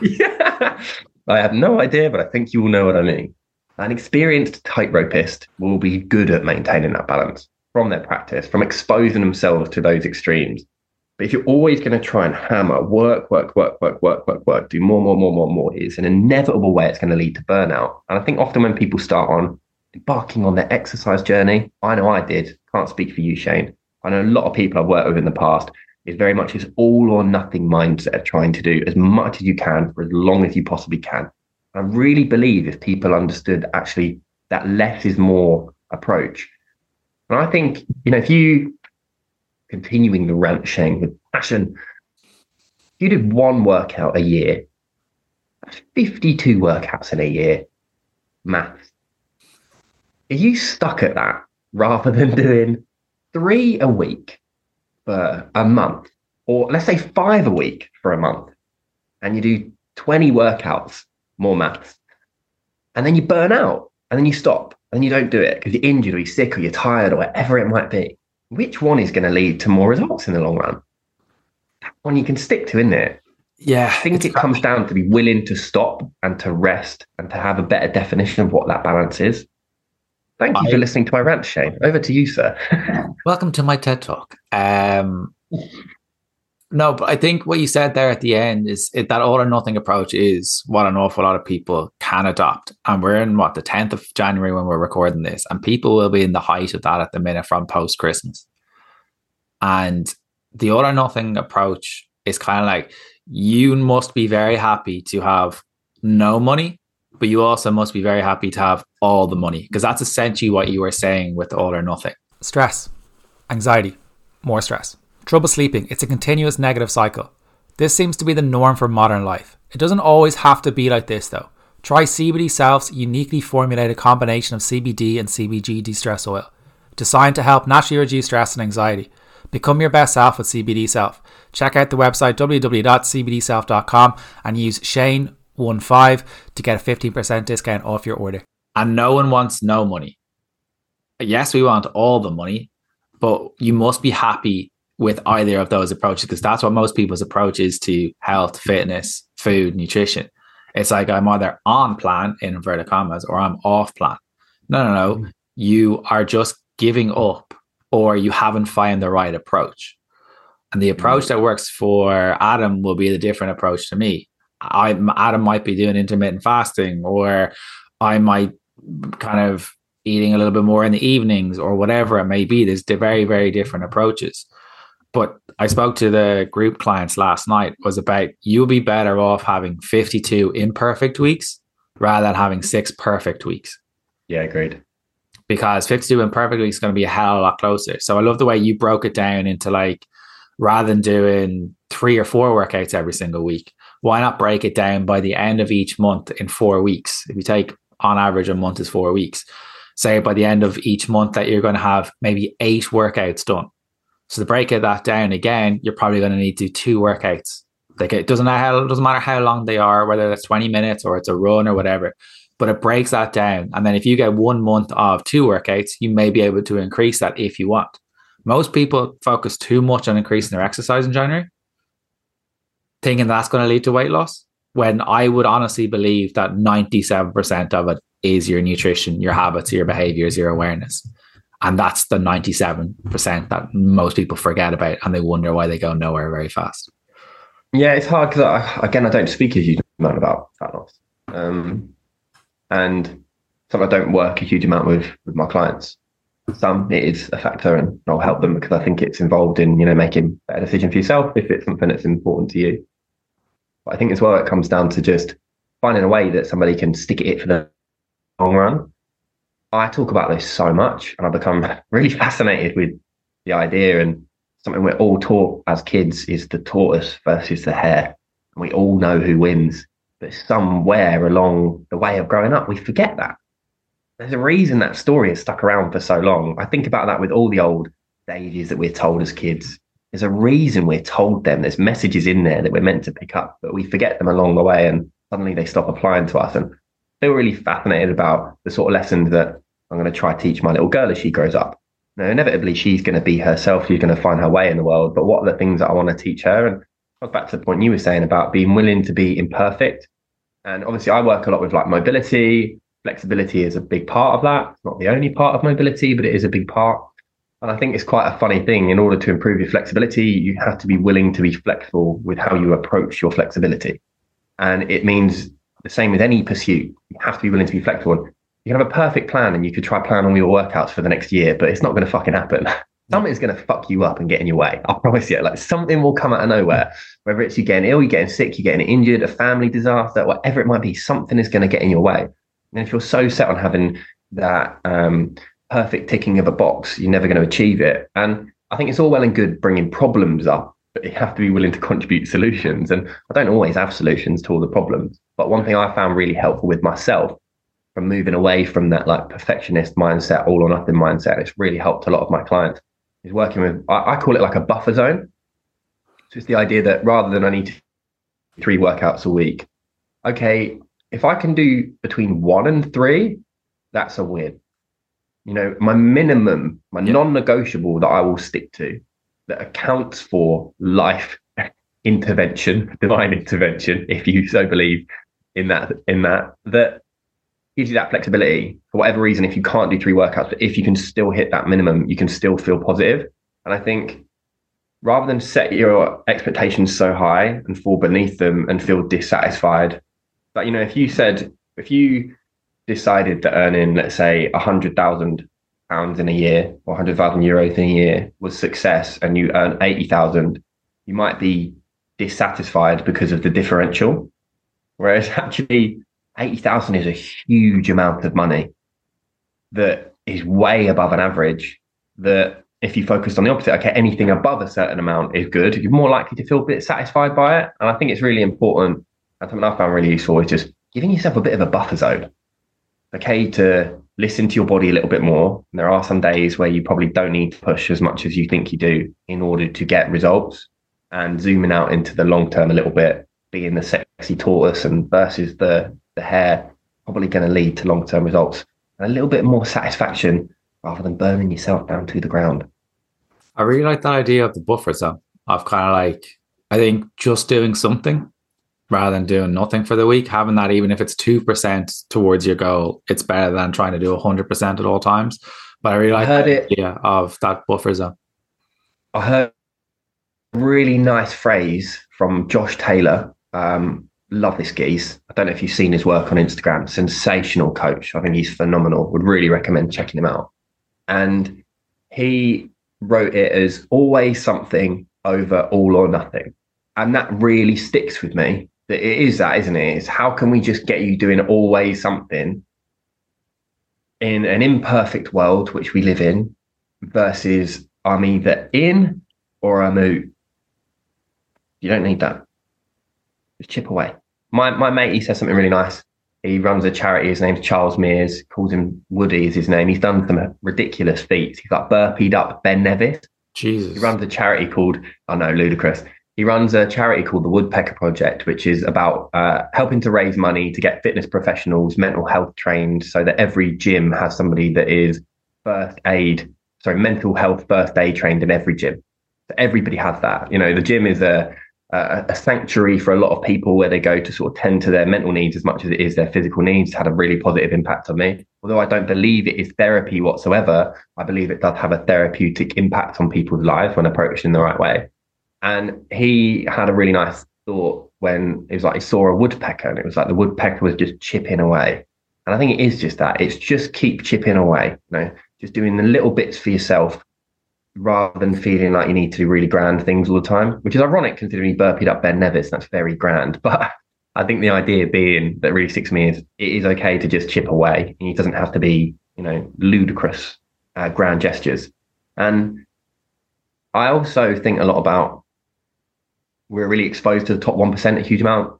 yeah, I have no idea, but I think you will know what I mean. An experienced tightropist will be good at maintaining that balance from their practice, from exposing themselves to those extremes. But if you're always going to try and hammer, work, work, work, work, work, work, work, do more, more, more, more, more, it's an inevitable way it's going to lead to burnout. And I think often when people start on embarking on their exercise journey. I know I did. Can't speak for you, Shane. I know a lot of people I've worked with in the past is very much this all or nothing mindset of trying to do as much as you can for as long as you possibly can. I really believe if people understood actually that less is more approach. And I think, you know, if you continuing the rant, Shane, with passion, if you did one workout a year, 52 workouts in a year, maths are you stuck at that rather than doing three a week for a month, or let's say five a week for a month, and you do 20 workouts, more maths, and then you burn out and then you stop and you don't do it because you're injured or you're sick or you're tired or whatever it might be. Which one is going to lead to more results in the long run? That one you can stick to, isn't it? Yeah. I think it comes down to be willing to stop and to rest and to have a better definition of what that balance is. Thank you for listening to my rant, Shane. Over to you, sir. welcome to my TED Talk. Um, no, but I think what you said there at the end is it, that all or nothing approach is what an awful lot of people can adopt. And we're in what the 10th of January when we're recording this, and people will be in the height of that at the minute from post Christmas. And the all or nothing approach is kind of like you must be very happy to have no money but you also must be very happy to have all the money because that's essentially what you were saying with all or nothing. Stress, anxiety, more stress, trouble sleeping. It's a continuous negative cycle. This seems to be the norm for modern life. It doesn't always have to be like this though. Try CBD Self's uniquely formulated combination of CBD and CBG de stress oil, designed to help naturally reduce stress and anxiety. Become your best self with CBD Self. Check out the website www.cbdself.com and use Shane one five to get a 15% discount off your order. And no one wants no money. Yes, we want all the money, but you must be happy with either of those approaches because that's what most people's approach is to health, fitness, food, nutrition. It's like I'm either on plan in inverted commas or I'm off plan. No, no, no. Mm. You are just giving up or you haven't found the right approach. And the approach mm. that works for Adam will be the different approach to me. I Adam might be doing intermittent fasting, or I might kind of eating a little bit more in the evenings, or whatever it may be. There's very very different approaches. But I spoke to the group clients last night. Was about you'll be better off having 52 imperfect weeks rather than having six perfect weeks. Yeah, agreed. Because 52 imperfect weeks is going to be a hell of a lot closer. So I love the way you broke it down into like rather than doing three or four workouts every single week, why not break it down by the end of each month in four weeks? If you take on average a month is four weeks, say by the end of each month that you're going to have maybe eight workouts done. So to break that down again, you're probably going to need to do two workouts. Like it doesn't matter it doesn't matter how long they are, whether it's 20 minutes or it's a run or whatever, but it breaks that down. And then if you get one month of two workouts, you may be able to increase that if you want. Most people focus too much on increasing their exercise in January, thinking that's going to lead to weight loss. When I would honestly believe that 97% of it is your nutrition, your habits, your behaviors, your awareness. And that's the 97% that most people forget about and they wonder why they go nowhere very fast. Yeah, it's hard because, again, I don't speak a huge amount about fat loss. Um, and something I don't work a huge amount with with my clients. Some it is a factor, and I'll help them because I think it's involved in you know making a decision for yourself if it's something that's important to you. But I think as well it comes down to just finding a way that somebody can stick it for the long run. I talk about this so much, and I become really fascinated with the idea and something we're all taught as kids is the tortoise versus the hare. And we all know who wins, but somewhere along the way of growing up, we forget that. There's a reason that story has stuck around for so long. I think about that with all the old dages that we're told as kids. There's a reason we're told them. There's messages in there that we're meant to pick up, but we forget them along the way and suddenly they stop applying to us. And I feel really fascinated about the sort of lessons that I'm going to try to teach my little girl as she grows up. Now, inevitably, she's going to be herself. She's going to find her way in the world. But what are the things that I want to teach her? And back to the point you were saying about being willing to be imperfect. And obviously, I work a lot with like mobility. Flexibility is a big part of that. It's not the only part of mobility, but it is a big part. And I think it's quite a funny thing. In order to improve your flexibility, you have to be willing to be flexible with how you approach your flexibility. And it means the same with any pursuit. You have to be willing to be flexible. You can have a perfect plan and you could try plan all your workouts for the next year, but it's not going to fucking happen. Something's going to fuck you up and get in your way. I promise you. Like something will come out of nowhere. Whether it's you getting ill, you're getting sick, you're getting injured, a family disaster, whatever it might be, something is going to get in your way. And if you're so set on having that um, perfect ticking of a box, you're never going to achieve it. And I think it's all well and good bringing problems up, but you have to be willing to contribute solutions. And I don't always have solutions to all the problems. But one thing I found really helpful with myself from moving away from that like perfectionist mindset, all or nothing mindset, it's really helped a lot of my clients is working with, I, I call it like a buffer zone. So it's the idea that rather than I need three workouts a week, okay, if I can do between one and three, that's a win. You know, my minimum, my yeah. non-negotiable that I will stick to that accounts for life intervention, divine intervention, if you so believe in that, in that, that gives you that flexibility for whatever reason. If you can't do three workouts, but if you can still hit that minimum, you can still feel positive. And I think rather than set your expectations so high and fall beneath them and feel dissatisfied, but you know, if you said, if you decided that earning, let's say, a hundred thousand pounds in a year or hundred thousand euros in a year was success, and you earn eighty thousand, you might be dissatisfied because of the differential. Whereas actually, 80,000 is a huge amount of money that is way above an average. That if you focused on the opposite, okay, anything above a certain amount is good. You're more likely to feel a bit satisfied by it. And I think it's really important. And something I found really useful is just giving yourself a bit of a buffer zone. Okay, to listen to your body a little bit more. And there are some days where you probably don't need to push as much as you think you do in order to get results. And zooming out into the long term a little bit, being the sexy tortoise and versus the the hare probably going to lead to long term results and a little bit more satisfaction rather than burning yourself down to the ground. I really like that idea of the buffer zone. Of kind of like, I think just doing something rather than doing nothing for the week, having that, even if it's 2% towards your goal, it's better than trying to do 100% at all times. But I really like I the idea of that buffer zone. I heard a really nice phrase from Josh Taylor. Um, love this geese. I don't know if you've seen his work on Instagram. Sensational coach. I think he's phenomenal. Would really recommend checking him out. And he wrote it as always something over all or nothing. And that really sticks with me. That it is that, isn't it? It's how can we just get you doing always something in an imperfect world which we live in versus I'm either in or I'm out. You don't need that just chip away. My my mate he says something really nice. He runs a charity. His name's Charles Mears. Calls him Woody is his name. He's done some ridiculous feats. He's like burpeed up Ben Nevis. Jesus. He runs a charity called, I know, ludicrous. He runs a charity called the Woodpecker Project, which is about uh, helping to raise money to get fitness professionals, mental health trained, so that every gym has somebody that is first aid, sorry, mental health first aid trained in every gym. So everybody has that. You know, the gym is a, a, a sanctuary for a lot of people where they go to sort of tend to their mental needs as much as it is their physical needs. It's had a really positive impact on me. Although I don't believe it is therapy whatsoever, I believe it does have a therapeutic impact on people's lives when approached in the right way. And he had a really nice thought when it was like he saw a woodpecker and it was like the woodpecker was just chipping away. And I think it is just that. It's just keep chipping away, you know, just doing the little bits for yourself rather than feeling like you need to do really grand things all the time, which is ironic considering he burpeed up Ben Nevis. That's very grand. But I think the idea being that really sticks me is it is okay to just chip away. And it doesn't have to be, you know, ludicrous uh, grand gestures. And I also think a lot about we're really exposed to the top 1% a huge amount.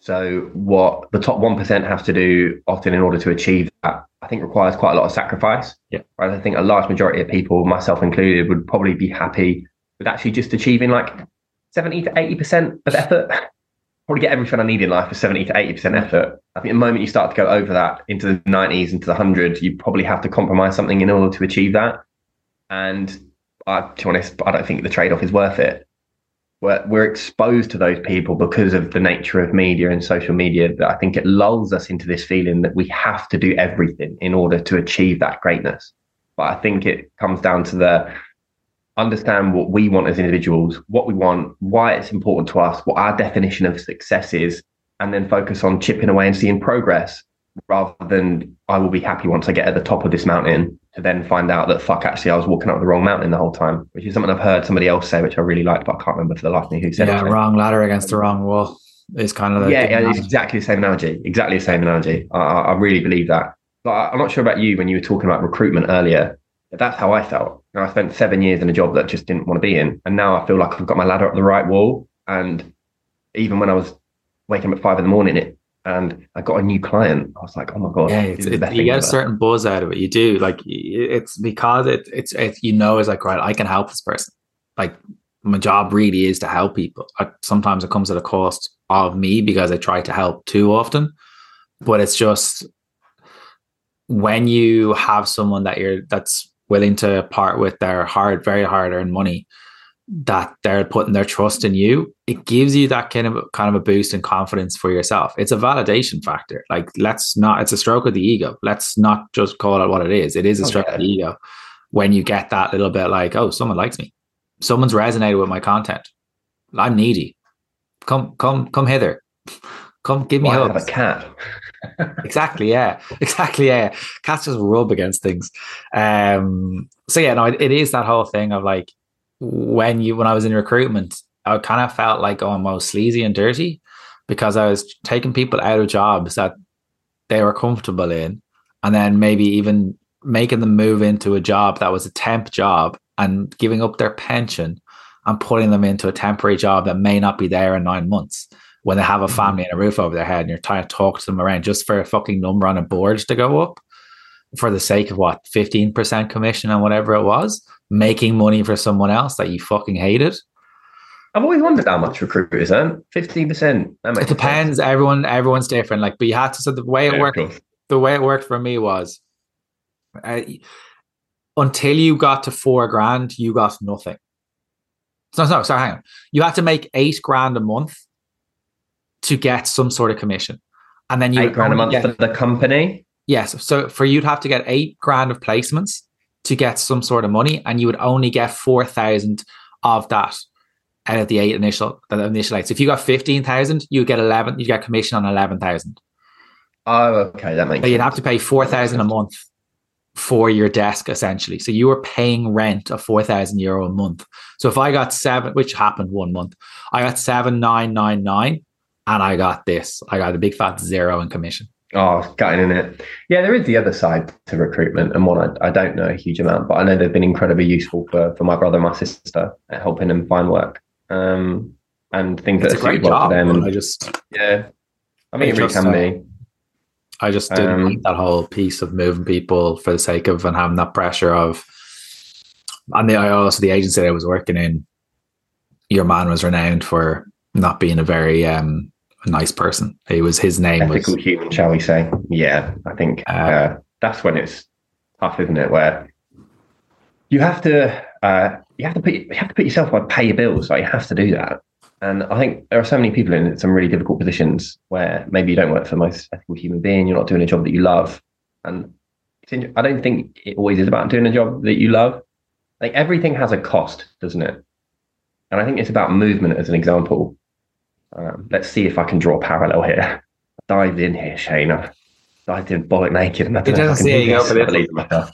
So what the top 1% have to do often in order to achieve that, I think requires quite a lot of sacrifice. Yeah. Right. I think a large majority of people, myself included, would probably be happy with actually just achieving like 70 to 80% of effort. probably get everything I need in life for 70 to 80% effort. I think the moment you start to go over that into the 90s, into the hundreds, you probably have to compromise something in order to achieve that. And uh, to be honest, I don't think the trade off is worth it we're, we're exposed to those people because of the nature of media and social media that I think it lulls us into this feeling that we have to do everything in order to achieve that greatness. But I think it comes down to the understand what we want as individuals, what we want, why it's important to us, what our definition of success is, and then focus on chipping away and seeing progress rather than I will be happy once I get at the top of this mountain to then find out that fuck, actually, I was walking up the wrong mountain the whole time, which is something I've heard somebody else say, which I really liked, but I can't remember for the life of me who said yeah, it. Yeah, wrong ladder against the wrong wall is kind of the yeah, yeah it's exactly the same analogy. Exactly the same analogy. I, I really believe that. But I'm not sure about you when you were talking about recruitment earlier. But that's how I felt. Know, I spent seven years in a job that I just didn't want to be in, and now I feel like I've got my ladder up the right wall. And even when I was waking up at five in the morning, it and I got a new client. I was like, oh my god, yeah, it's, it, you get a certain buzz out of it. You do like it's because it, it's it, you know it's like right, I can help this person. Like my job really is to help people. I, sometimes it comes at a cost of me because I try to help too often, but it's just when you have someone that you're that's willing to part with their hard, very hard earned money that they're putting their trust in you, it gives you that kind of kind of a boost in confidence for yourself. It's a validation factor. Like let's not it's a stroke of the ego. Let's not just call it what it is. It is a oh, stroke okay. of the ego when you get that little bit like, oh, someone likes me. Someone's resonated with my content. I'm needy. Come come come hither. Come give me well, hugs. have a cat. exactly, yeah. Exactly, yeah. Cats just rub against things. Um so yeah, no, it, it is that whole thing of like when you when I was in recruitment, I kind of felt like almost sleazy and dirty because I was taking people out of jobs that they were comfortable in, and then maybe even making them move into a job that was a temp job and giving up their pension and putting them into a temporary job that may not be there in nine months when they have a mm-hmm. family and a roof over their head and you're trying to talk to them around just for a fucking number on a board to go up for the sake of what 15% commission and whatever it was making money for someone else that you fucking hated. I've always wondered how much recruiters earn. Fifteen percent. It depends. Sense. Everyone, everyone's different. Like, but you had to. So the way it yeah, worked, the way it worked for me was, uh, until you got to four grand, you got nothing. No, no, sorry, hang on. You had to make eight grand a month to get some sort of commission, and then you eight grand a month get, for the company. Yes. So for you'd have to get eight grand of placements to get some sort of money, and you would only get four thousand of that out of the eight initial the initial eight. So if you got fifteen thousand, you get eleven. You get commission on eleven thousand. Oh, okay, that makes. So you'd have to pay four thousand a month for your desk essentially. So you were paying rent of four thousand euro a month. So if I got seven, which happened one month, I got seven nine nine nine, and I got this. I got a big fat zero in commission. Oh, gutting in it. Yeah, there is the other side to recruitment, and one I, I don't know a huge amount, but I know they've been incredibly useful for, for my brother and my sister at helping them find work um, and things it's that are suitable for them. And I just yeah, I mean, it really can be. I just didn't Um, like that whole piece of moving people for the sake of and having that pressure of. And the, I also the agency that I was working in, your man was renowned for not being a very um, nice person. He was his name was ethical human, shall we say? Yeah, I think Uh, uh, that's when it's tough, isn't it? Where you have to uh, you have to put you have to put yourself on pay your bills. Like you have to do that. And I think there are so many people in some really difficult positions where maybe you don't work for the most ethical human being. You're not doing a job that you love, and I don't think it always is about doing a job that you love. Like everything has a cost, doesn't it? And I think it's about movement as an example. Um, let's see if I can draw a parallel here. I dived in here, Shane. I dived in bollock naked, and I don't know if I can see do this. for I this. believe in myself.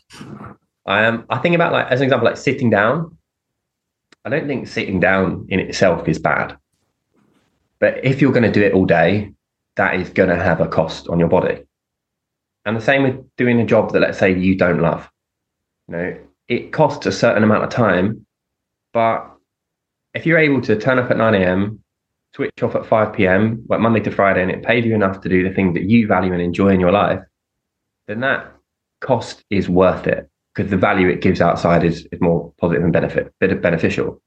I am. I think about like as an example, like sitting down. I don't think sitting down in itself is bad, but if you're going to do it all day, that is going to have a cost on your body. And the same with doing a job that, let's say, you don't love. You know, it costs a certain amount of time, but if you're able to turn up at 9 a.m., switch off at 5 p.m., like Monday to Friday, and it pays you enough to do the things that you value and enjoy in your life, then that cost is worth it because the value it gives outside is, is more positive and benefit, bit of beneficial.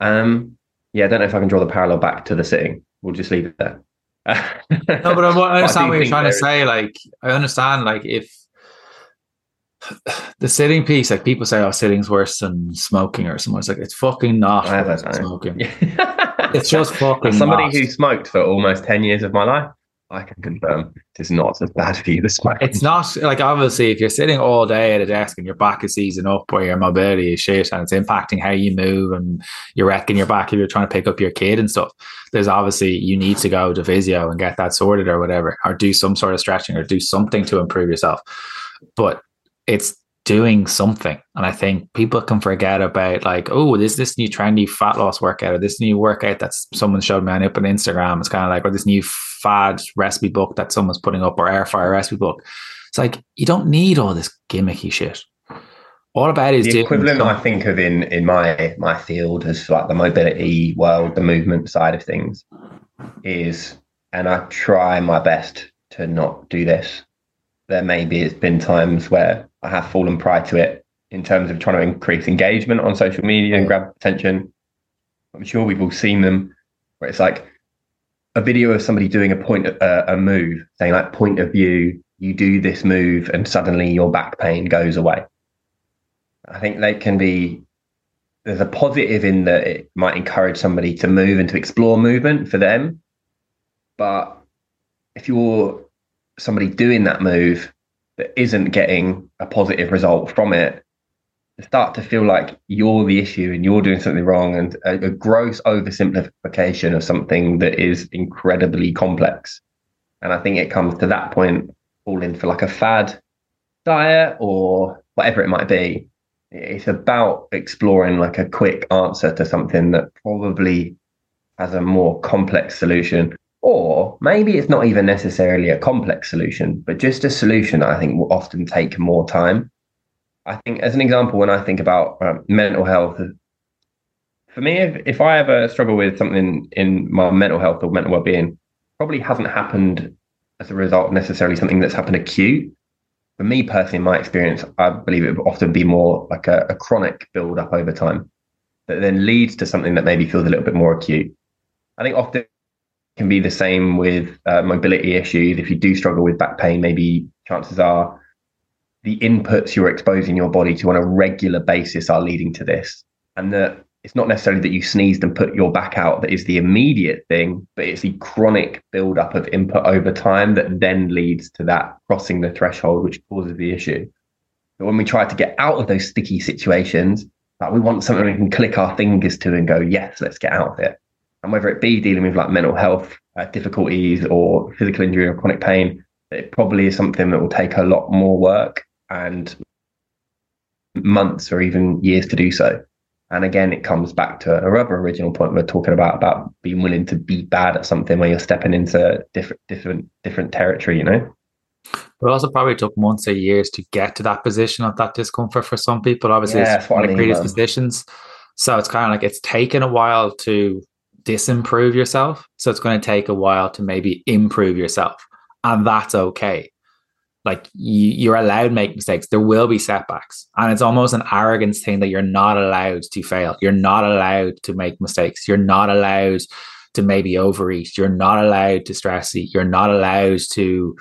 Um, yeah, I don't know if I can draw the parallel back to the sitting. We'll just leave it there. No, but I, I understand do what you're trying to is- say. Like, I understand, like, if the sitting piece, like, people say, oh, sitting's worse than smoking or something. It's like, it's fucking not smoking. It's just fucking As somebody not. who smoked for almost 10 years of my life, I can confirm it is not as bad for you as smoking. It's not like obviously if you're sitting all day at a desk and your back is seizing up or your mobility is shit and it's impacting how you move and you're wrecking your back if you're trying to pick up your kid and stuff, there's obviously you need to go to physio and get that sorted or whatever, or do some sort of stretching or do something to improve yourself. But it's doing something. And I think people can forget about like, oh, there's this new trendy fat loss workout or this new workout that someone showed me on up on Instagram. It's kind of like, or this new fad recipe book that someone's putting up or air fryer recipe book. It's like you don't need all this gimmicky shit. All about is the equivalent something. I think of in in my my field as like the mobility world, the movement side of things is, and I try my best to not do this. There maybe it's been times where I have fallen prey to it in terms of trying to increase engagement on social media and grab attention. I'm sure we've all seen them where it's like a video of somebody doing a point uh, a move, saying like point of view, you do this move and suddenly your back pain goes away. I think they can be. There's a positive in that it might encourage somebody to move and to explore movement for them. But if you're somebody doing that move that isn't getting a positive result from it, start to feel like you're the issue and you're doing something wrong, and a, a gross oversimplification of something that is incredibly complex. And I think it comes to that point, falling for like a fad diet or whatever it might be it's about exploring like a quick answer to something that probably has a more complex solution or maybe it's not even necessarily a complex solution but just a solution that i think will often take more time i think as an example when i think about um, mental health for me if, if i ever struggle with something in my mental health or mental well-being probably hasn't happened as a result necessarily something that's happened acute for me personally, in my experience, I believe it would often be more like a, a chronic build up over time that then leads to something that maybe feels a little bit more acute. I think often can be the same with uh, mobility issues. If you do struggle with back pain, maybe chances are the inputs you're exposing your body to on a regular basis are leading to this. And that it's not necessarily that you sneezed and put your back out that is the immediate thing, but it's the chronic buildup of input over time that then leads to that crossing the threshold, which causes the issue. But when we try to get out of those sticky situations, like we want something we can click our fingers to and go, yes, let's get out of it. And whether it be dealing with like mental health uh, difficulties or physical injury or chronic pain, it probably is something that will take a lot more work and months or even years to do so. And again, it comes back to a other original point we're talking about about being willing to be bad at something when you're stepping into different, different, different territory. You know, But it also probably took months or years to get to that position of that discomfort for some people. Obviously, Yeah, it's what I like mean, man. predispositions. So it's kind of like it's taken a while to disimprove yourself. So it's going to take a while to maybe improve yourself. And that's okay. like you, you're allowed to make mistakes. There will be setbacks. And it's almost an arrogance thing that you're not allowed to fail. You're not allowed to make mistakes. You're not allowed to maybe overeat. You're not allowed to stress eat. You're not allowed to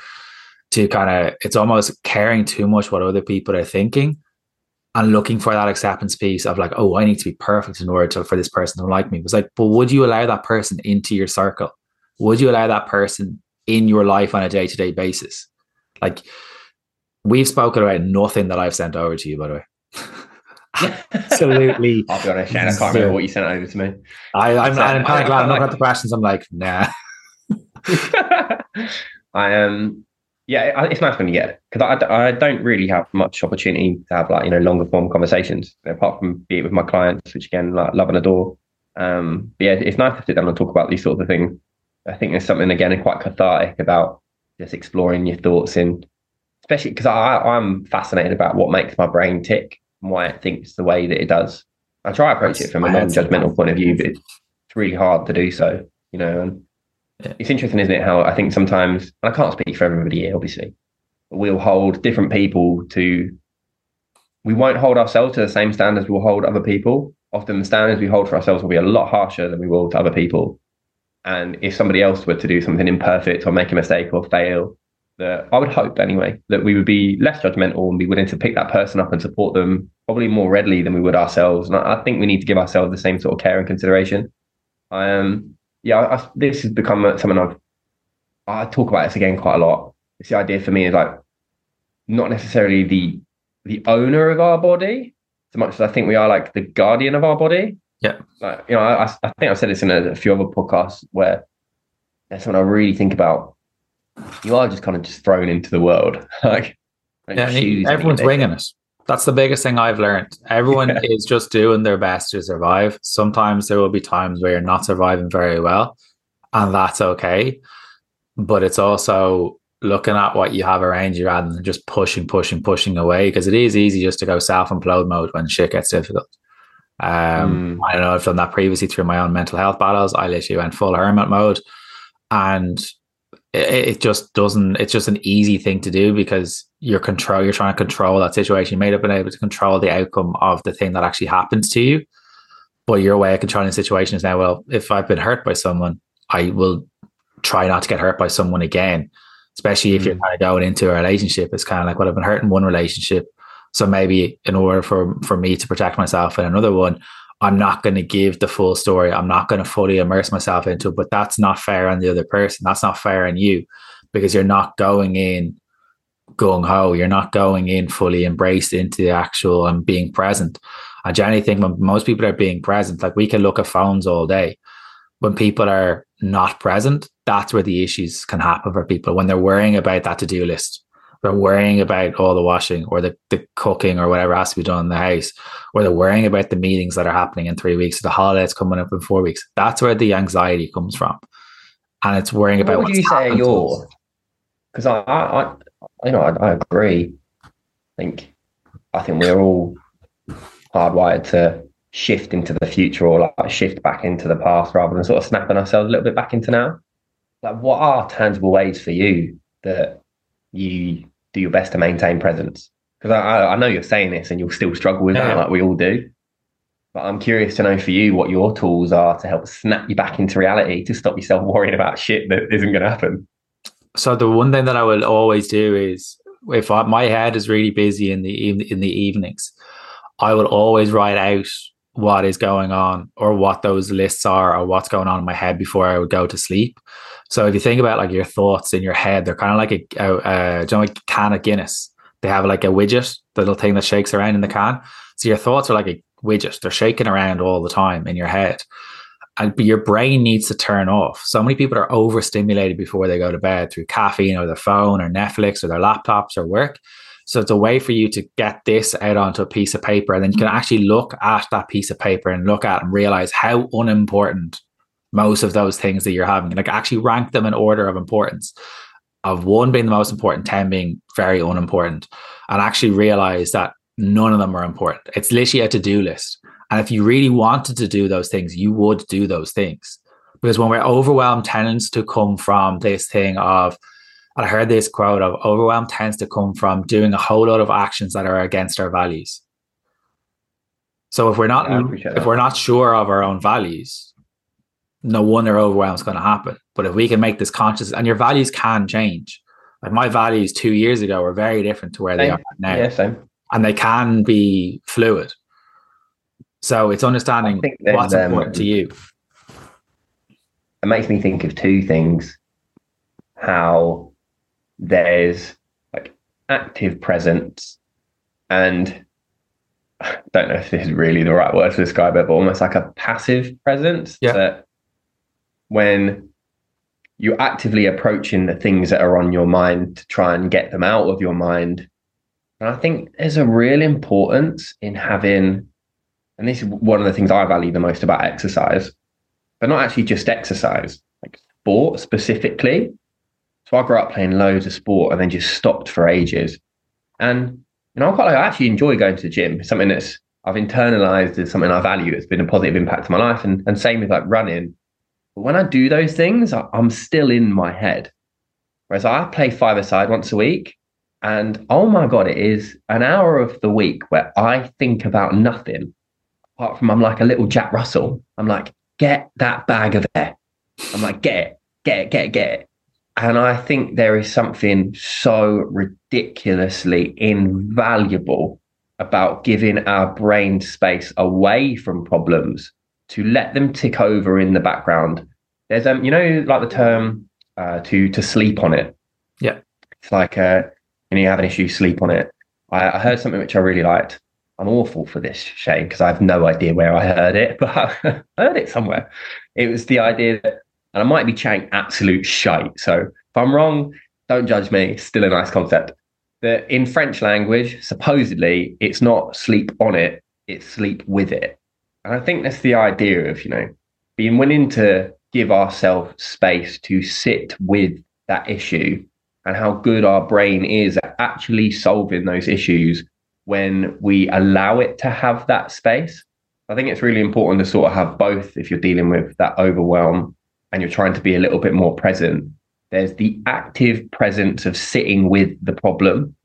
to kind of it's almost caring too much what other people are thinking and looking for that acceptance piece of like, oh, I need to be perfect in order to, for this person to like me. It was like, but would you allow that person into your circle? Would you allow that person in your life on a day to day basis? Like we've spoken about nothing that I've sent over to you, by the way. Absolutely. I'll be honest. I can't remember what you sent over to me. I, I'm, I'm kind of glad I'm not got the questions. I'm like, nah. I am. Um, yeah, it's nice when you get it because I, I don't really have much opportunity to have like you know longer form conversations apart from be it with my clients, which again like love and adore. Um, but yeah, it's nice to sit down and talk about these sorts of things. I think there's something again quite cathartic about just exploring your thoughts in, especially because I I'm fascinated about what makes my brain tick and why it thinks the way that it does. I try to approach it from a non-judgmental point of view, but it's really hard to do so, you know. And. It's interesting, isn't it? How I think sometimes, and I can't speak for everybody here, obviously, we'll hold different people to. We won't hold ourselves to the same standards we'll hold other people. Often the standards we hold for ourselves will be a lot harsher than we will to other people. And if somebody else were to do something imperfect or make a mistake or fail, that I would hope anyway that we would be less judgmental and be willing to pick that person up and support them probably more readily than we would ourselves. And I, think we need to give ourselves the same sort of care and consideration. I um, yeah, I, this has become something I've I talk about this again quite a lot. It's the idea for me is like not necessarily the the owner of our body, so much as I think we are like the guardian of our body. Yeah. Like, you know, I, I think I've said this in a, a few other podcasts where that's something I really think about. You are just kind of just thrown into the world. like, yeah, everyone's winging it. That's the biggest thing I've learned. Everyone yeah. is just doing their best to survive. Sometimes there will be times where you're not surviving very well, and that's okay. But it's also looking at what you have around you rather than just pushing, pushing, pushing away because it is easy just to go self implode mode when shit gets difficult. Um, mm. I know I've done that previously through my own mental health battles. I literally went full hermit mode, and it, just doesn't. It's just an easy thing to do because you're control. You're trying to control that situation. You may have been able to control the outcome of the thing that actually happens to you, but your way of controlling the situation is now. Well, if I've been hurt by someone, I will try not to get hurt by someone again. Especially if mm. you're kind of going into a relationship, it's kind of like, well, I've been hurt in one relationship so maybe in order for for me to protect myself in another one, I'm not going to give the full story. I'm not going to fully immerse myself into it. But that's not fair on the other person. That's not fair on you because you're not going in gung ho. You're not going in fully embraced into the actual and being present. I generally think when most people are being present, like we can look at phones all day. When people are not present, that's where the issues can happen for people when they're worrying about that to do list they're worrying about all the washing or the, the cooking or whatever has to be done in the house, or they're worrying about the meetings that are happening in three weeks, the holidays coming up in four weeks. That's where the anxiety comes from. And it's worrying about what would you say your because I, I, you know, I, I agree. I think, I think we're all hardwired to shift into the future or like shift back into the past rather than sort of snapping ourselves a little bit back into now. Like, what are tangible ways for you that you do your best to maintain presence? Because I, I know you're saying this and you'll still struggle with yeah. that, like we all do. But I'm curious to know for you what your tools are to help snap you back into reality to stop yourself worrying about shit that isn't going to happen. So the one thing that I will always do is if I, my head is really busy in the in the evenings, I will always write out what is going on or what those lists are or what's going on in my head before I would go to sleep. So if you think about like your thoughts in your head, they're kind of like a, a, a you know, like a can of Guinness. They have like a widget, the little thing that shakes around in the can. So your thoughts are like a widget. They're shaking around all the time in your head. And your brain needs to turn off. So many people are overstimulated before they go to bed through caffeine or their phone or Netflix or their laptops or work. So it's a way for you to get this out onto a piece of paper. And then you can mm. actually look at that piece of paper and look at and realize how unimportant most of those things that you're having. Like actually rank them in order of importance. Of one being the most important, 10 being very unimportant. And actually realize that none of them are important. It's literally a to-do list. And if you really wanted to do those things, you would do those things. Because when we're overwhelmed, tends to come from this thing of I heard this quote of overwhelm tends to come from doing a whole lot of actions that are against our values. So if we're not Yeah, if we're not sure of our own values, no wonder overwhelm is going to happen. But if we can make this conscious, and your values can change. Like my values two years ago were very different to where same. they are now. Yeah, same. And they can be fluid. So it's understanding what's um, important to you. It makes me think of two things. How there's like active presence and I don't know if this is really the right word to describe it, but almost like a passive presence. Yeah. That when you're actively approaching the things that are on your mind to try and get them out of your mind. And I think there's a real importance in having, and this is one of the things I value the most about exercise, but not actually just exercise, like sport specifically. So I grew up playing loads of sport and then just stopped for ages. And you know, I'm quite like I actually enjoy going to the gym. It's something that's I've internalized as something I value. It's been a positive impact to my life. And and same with like running. But when I do those things, I, I'm still in my head. Whereas I play five aside once a week. And oh my God, it is an hour of the week where I think about nothing apart from I'm like a little Jack Russell. I'm like, get that bag of air. I'm like, get it, get it, get it, get it. And I think there is something so ridiculously invaluable about giving our brain space away from problems to let them tick over in the background. There's um, you know, like the term uh, to to sleep on it. Yeah, it's like uh, you know, you have an issue, sleep on it. I, I heard something which I really liked. I'm awful for this, Shane, because I have no idea where I heard it, but I heard it somewhere. It was the idea that and I might be chatting absolute shite. So if I'm wrong, don't judge me. Still a nice concept. That in French language, supposedly, it's not sleep on it, it's sleep with it. And I think that's the idea of, you know, being willing to give ourselves space to sit with that issue and how good our brain is at actually solving those issues when we allow it to have that space. I think it's really important to sort of have both if you're dealing with that overwhelm and you're trying to be a little bit more present, there's the active presence of sitting with the problem.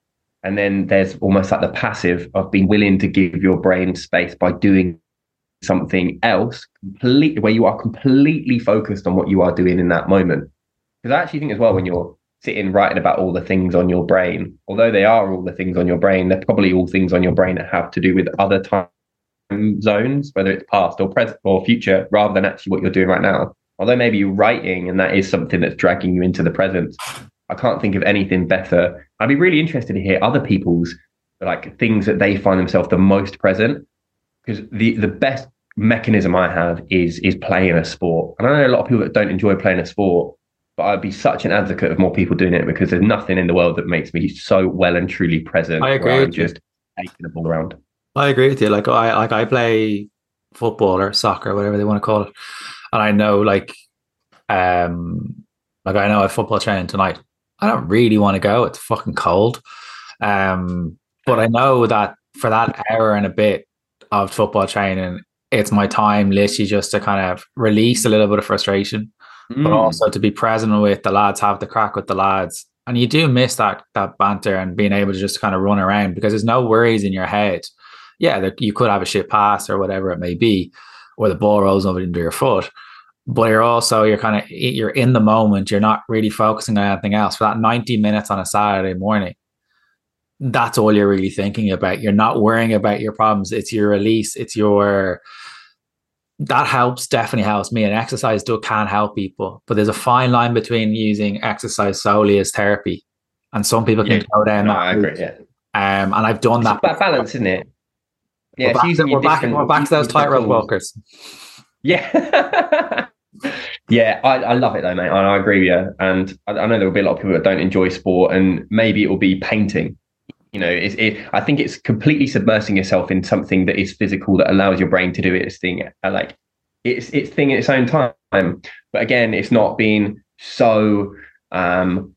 And then there's almost like the passive of being willing to give your brain space by doing something else completely where you are completely focused on what you are doing in that moment. Because I actually think as well, when you're sitting writing about all the things on your brain, although they are all the things on your brain, they're probably all things on your brain that have to do with other time zones, whether it's past or present or future, rather than actually what you're doing right now although maybe you're writing and that is something that's dragging you into the present, I can't think of anything better. I'd be really interested to hear other people's like things that they find themselves the most present. Because the the best mechanism I have is is playing a sport. And I know a lot of people that don't enjoy playing a sport, but I'd be such an advocate of more people doing it because there's nothing in the world that makes me so well and truly present. I agree. I'm just taking the ball around. I agree with you. Like I like I play football or soccer, whatever they want to call it and I know like um like I know I have football training tonight. I don't really want to go. It's fucking cold. Um, but I know that for that hour and a bit of football training, it's my time literally just to kind of release a little bit of frustration, mm. but also to be present with the lads, have the crack with the lads. And you do miss that that banter and being able to just kind of run around because there's no worries in your head. Yeah, you could have a shit pass or whatever it may be, or the ball rolls over into your foot but you're also you're kind of you're in the moment you're not really focusing on anything else for that 90 minutes on a saturday morning that's all you're really thinking about. You're not worrying about your problems. It's your release. It's your that helps definitely helps me. And exercise do can help people. But there's a fine line between using exercise solely as therapy. And some people can yeah. go down no, that I agree, yeah. um and i've done it's that balance isn't it? Yeah we're back, to, we're, back, we're back to those tightrope walkers. Yeah. Yeah, I, I, love it though, mate. I, I agree with you. And I, I, know there will be a lot of people that don't enjoy sport, and maybe it will be painting. You know, it's, it, I think it's completely submersing yourself in something that is physical that allows your brain to do its thing, uh, like it's its thing in its own time. But again, it's not being so. Um,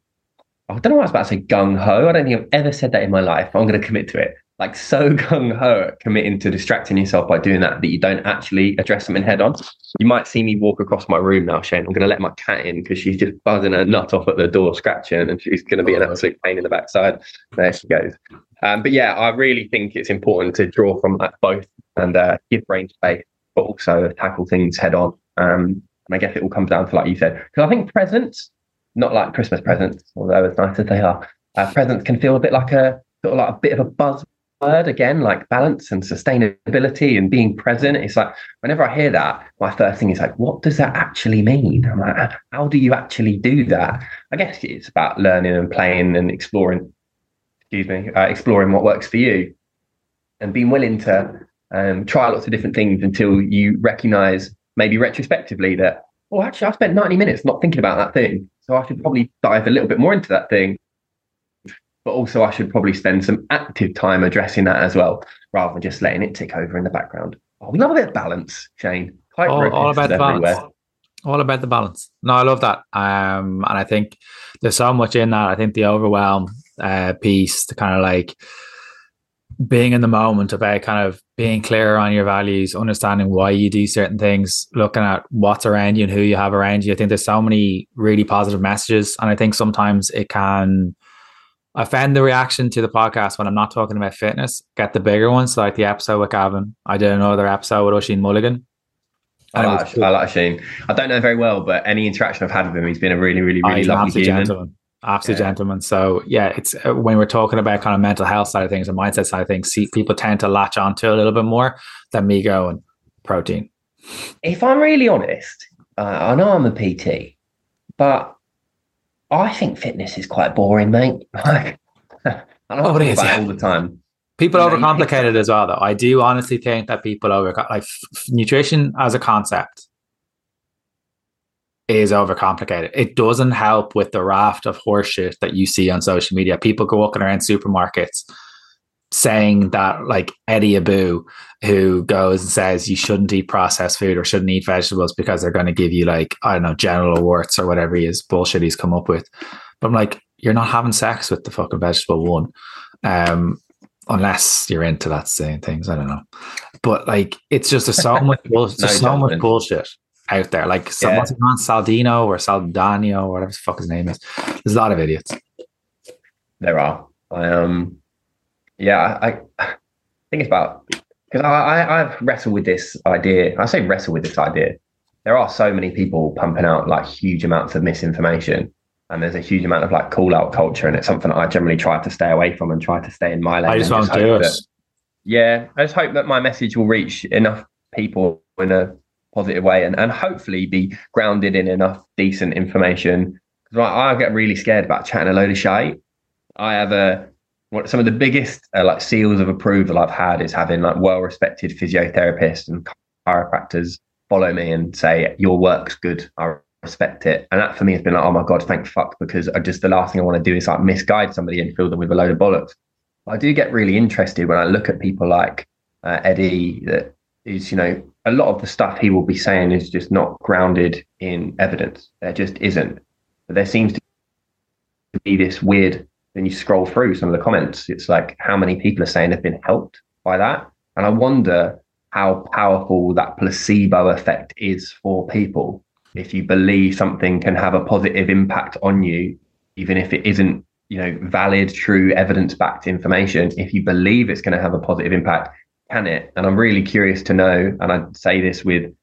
I don't know what I was about to say gung ho. I don't think I've ever said that in my life. I'm going to commit to it like so gung ho at committing to distracting yourself by doing that that you don't actually address something head on. You might see me walk across my room now, Shane. I'm going to let my cat in because she's just buzzing her nut off at the door, scratching, and she's going to be an absolute pain in the backside. There she goes. Um, but yeah, I really think it's important to draw from that both and uh, give brain space, but also tackle things head on. Um, and I guess it all comes down to, like you said, because I think presents, not like Christmas presents, although as nice as they are, uh, presents can feel a bit like a sort of like a bit of a buzz word again, like balance and sustainability and being present. It's like whenever I hear that, my first thing is like, what does that actually mean? I'm like, how do you actually do that? I guess it's about learning and playing and exploring. Excuse me, uh, exploring what works for you, and being willing to um, try lots of different things until you recognize, maybe retrospectively, that oh, actually, I spent 90 minutes not thinking about that thing, so I should probably dive a little bit more into that thing but also I should probably spend some active time addressing that as well, rather than just letting it tick over in the background. Oh, we love a bit of balance, Shane. Quite all, all about the balance. All about the balance. No, I love that. Um, and I think there's so much in that. I think the overwhelm uh, piece, to kind of like being in the moment about kind of being clear on your values, understanding why you do certain things, looking at what's around you and who you have around you. I think there's so many really positive messages. And I think sometimes it can I found the reaction to the podcast when I'm not talking about fitness get the bigger ones, like the episode with Gavin. I did another episode with Oisin Mulligan. I like, cool. I like Shane. I don't know very well, but any interaction I've had with him, he's been a really, really, really oh, lovely human. gentleman. Absolute yeah. gentleman. So yeah, it's uh, when we're talking about kind of mental health side of things and mindset side of things, see, people tend to latch onto a little bit more than me going protein. If I'm really honest, uh, I know I'm a PT, but I think fitness is quite boring, mate. Like, I don't oh, it is, yeah. all the time. People you overcomplicate it as well, though. I do honestly think that people over like f- nutrition as a concept is overcomplicated. It doesn't help with the raft of horseshit that you see on social media. People go walking around supermarkets saying that like Eddie Abbew, who goes and says you shouldn't eat processed food or shouldn't eat vegetables because they're going to give you like I don't know genital warts or whatever he is bullshit he's come up with. But I'm like, you're not having sex with the fucking vegetable one, um, unless you're into that saying things. I don't know, but like it's just a so much bullshit, no, so much bullshit out there. Like yeah. what's on Saldino or Saldano or whatever the fuck his name is. There's a lot of idiots. There are. I um yeah, I, I think it's about because I, I I've wrestled with this idea. I say wrestle with this idea. There are so many people pumping out like huge amounts of misinformation, and there's a huge amount of like call out culture, and it's something that I generally try to stay away from and try to stay in my lane. I just want to. Yeah, I just hope that my message will reach enough people in a positive way, and and hopefully be grounded in enough decent information. Because I, I get really scared about chatting a load of shit. I have a what some of the biggest uh, like seals of approval I've had is having like well-respected physiotherapists and chiropractors follow me and say your work's good. I respect it, and that for me has been like, oh my god, thank fuck, because I just the last thing I want to do is like misguide somebody and fill them with a load of bollocks. I do get really interested when I look at people like uh, Eddie, that is you know a lot of the stuff he will be saying is just not grounded in evidence. There just isn't. But there seems to be this weird then you scroll through some of the comments, it's like how many people are saying they've been helped by that. And I wonder how powerful that placebo effect is for people. If you believe something can have a positive impact on you, even if it isn't, you know, valid, true, evidence-backed information, if you believe it's going to have a positive impact, can it? And I'm really curious to know, and I say this with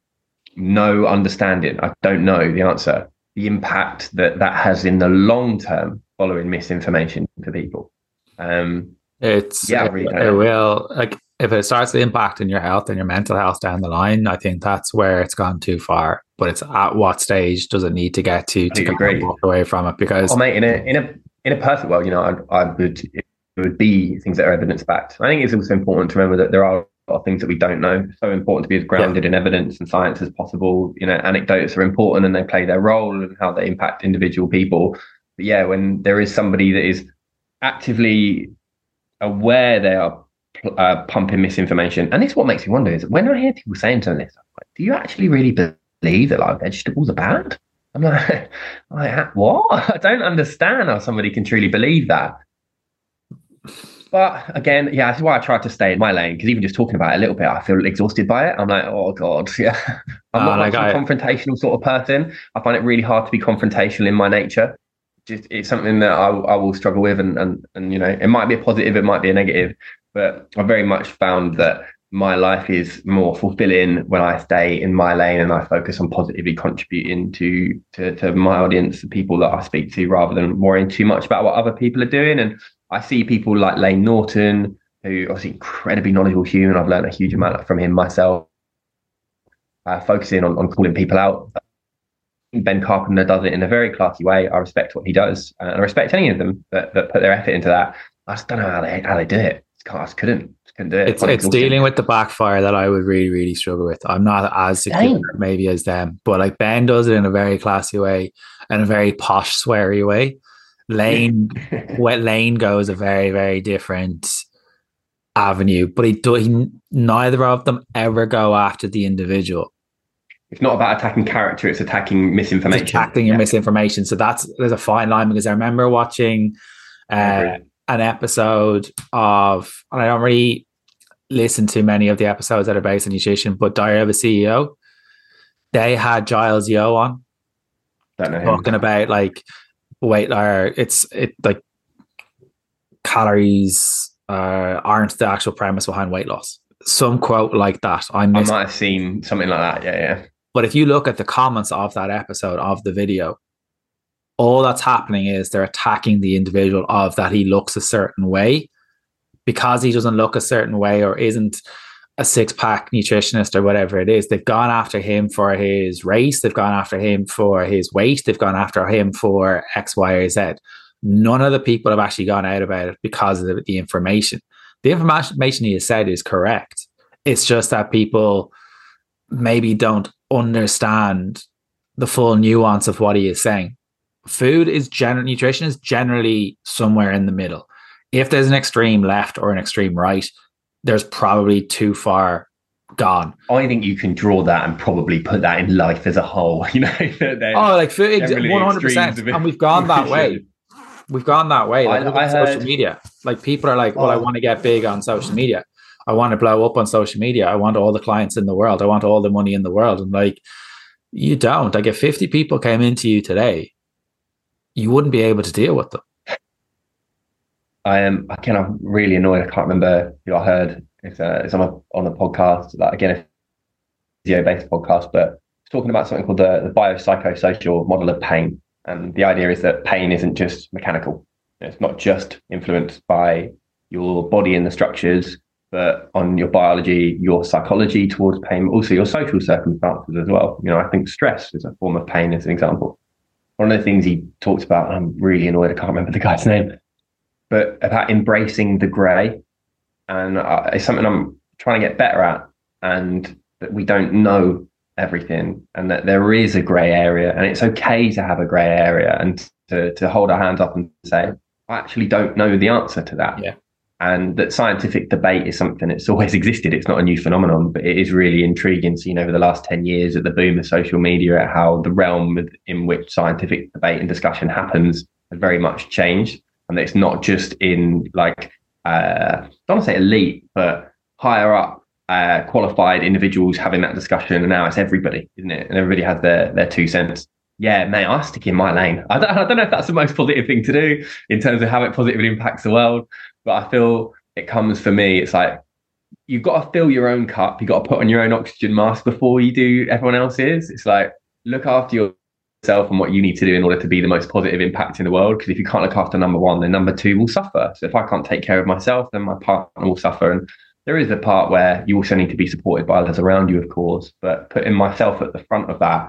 no understanding, I don't know the answer, the impact that that has in the long term following misinformation to people. Um, it's yeah, it, really it will like if it starts to impact in your health and your mental health down the line. I think that's where it's gone too far. But it's at what stage does it need to get to to walk away from it? Because oh, mate, in a in a in a perfect world, you know, I, I would it would be things that are evidence backed. I think it's also important to remember that there are a lot of things that we don't know. It's so important to be as grounded yeah. in evidence and science as possible. You know, anecdotes are important and they play their role and how they impact individual people. But yeah, when there is somebody that is actively aware they are uh, pumping misinformation, and this is what makes me wonder is when I hear people saying something like, do you actually really believe that like vegetables are bad? I'm like, like what? I don't understand how somebody can truly believe that. But again, yeah, that's why I try to stay in my lane because even just talking about it a little bit, I feel exhausted by it. I'm like, oh god, yeah. I'm not uh, like a confrontational sort of person. I find it really hard to be confrontational in my nature. Just it's something that I, I will struggle with, and and and you know, it might be a positive, it might be a negative, but I very much found that my life is more fulfilling when I stay in my lane and I focus on positively contributing to, to to my audience, the people that I speak to, rather than worrying too much about what other people are doing. And I see people like Layne Norton, who obviously incredibly knowledgeable human. I've learned a huge amount from him myself. Uh, focusing on, on calling people out. Ben Carpenter does it in a very classy way. I respect what he does, uh, and I respect any of them that, that put their effort into that. I just don't know how they how they do it. I just couldn't couldn't do it. It's, it's dealing with the backfire that I would really really struggle with. I'm not as secure maybe as them, but like Ben does it in a very classy way and a very posh sweary way. Layne, wet Layne goes a very, very different avenue, but he, do, he neither of them ever go after the individual. It's not about attacking character; it's attacking misinformation. It's attacking yeah. misinformation. So that's there's a fine line because I remember watching uh, an episode of, and I don't really listen to many of the episodes that are based on nutrition, but Diary of a CEO. They had Giles Yeo on talking about like weight or it's it like calories uh, aren't the actual premise behind weight loss. Some quote like that. I, I might have seen something like that. Yeah, yeah. But if you look at the comments of that episode of the video, all that's happening is they're attacking the individual of that he looks a certain way because he doesn't look a certain way or isn't a six pack nutritionist or whatever it is. They've gone after him for his race. They've gone after him for his weight. They've gone after him for X, Y, or Z. None of the people have actually gone out about it because of the, the information. The information he has said is correct. It's just that people maybe don't understand the full nuance of what he is saying. Food is general nutrition is generally somewhere in the middle. If there's an extreme left or an extreme right, there's probably too far gone. I think you can draw that and probably put that in life as a whole. You know, oh, like food, one hundred percent, and we've gone that way. We've gone that way. Like I, I social media, like people are like, "Well, oh. I want to get big on social media. I want to blow up on social media. I want all the clients in the world. I want all the money in the world." And like, you don't. Like, if fifty people came into you today, you wouldn't be able to deal with them. I am I kind of really annoyed. I can't remember who I heard. It's, uh, it's on a on a podcast, like again, a video based podcast, but it's talking about something called the, the biopsychosocial model of pain. And the idea is that pain isn't just mechanical. It's not just influenced by your body and the structures, but on your biology, your psychology towards pain, also your social circumstances as well. You know, I think stress is a form of pain, as an example. One of the things he talked about, I'm really annoyed, I can't remember the guy's name, but about embracing the grey. And uh, it's something I'm trying to get better at. And that we don't know everything and that there is a grey area and it's okay to have a grey area and to, to hold our hands up and say, I actually don't know the answer to that. Yeah. And that scientific debate is something that's always existed. It's not a new phenomenon, but it is really intriguing. Seeing over the last 10 years at the boom of social media, at how the realm in which scientific debate and discussion happens has very much changed and it's not just in like uh, I don't want to say elite, but higher up uh, qualified individuals having that discussion, and now it's everybody, isn't it? And everybody has their their two cents. Yeah, mate, I stick in my lane. I don't, I don't know if that's the most positive thing to do in terms of how it positively impacts the world, but I feel it comes for me. It's like you've got to fill your own cup. You've got to put on your own oxygen mask before you do everyone else's. It's like look after yourself and what you need to do in order to be the most positive impact in the world. Because if you can't look after number one, then number two will suffer. So if I can't take care of myself, then my partner will suffer. And there is a part where you also need to be supported by others around you, of course. But putting myself at the front of that,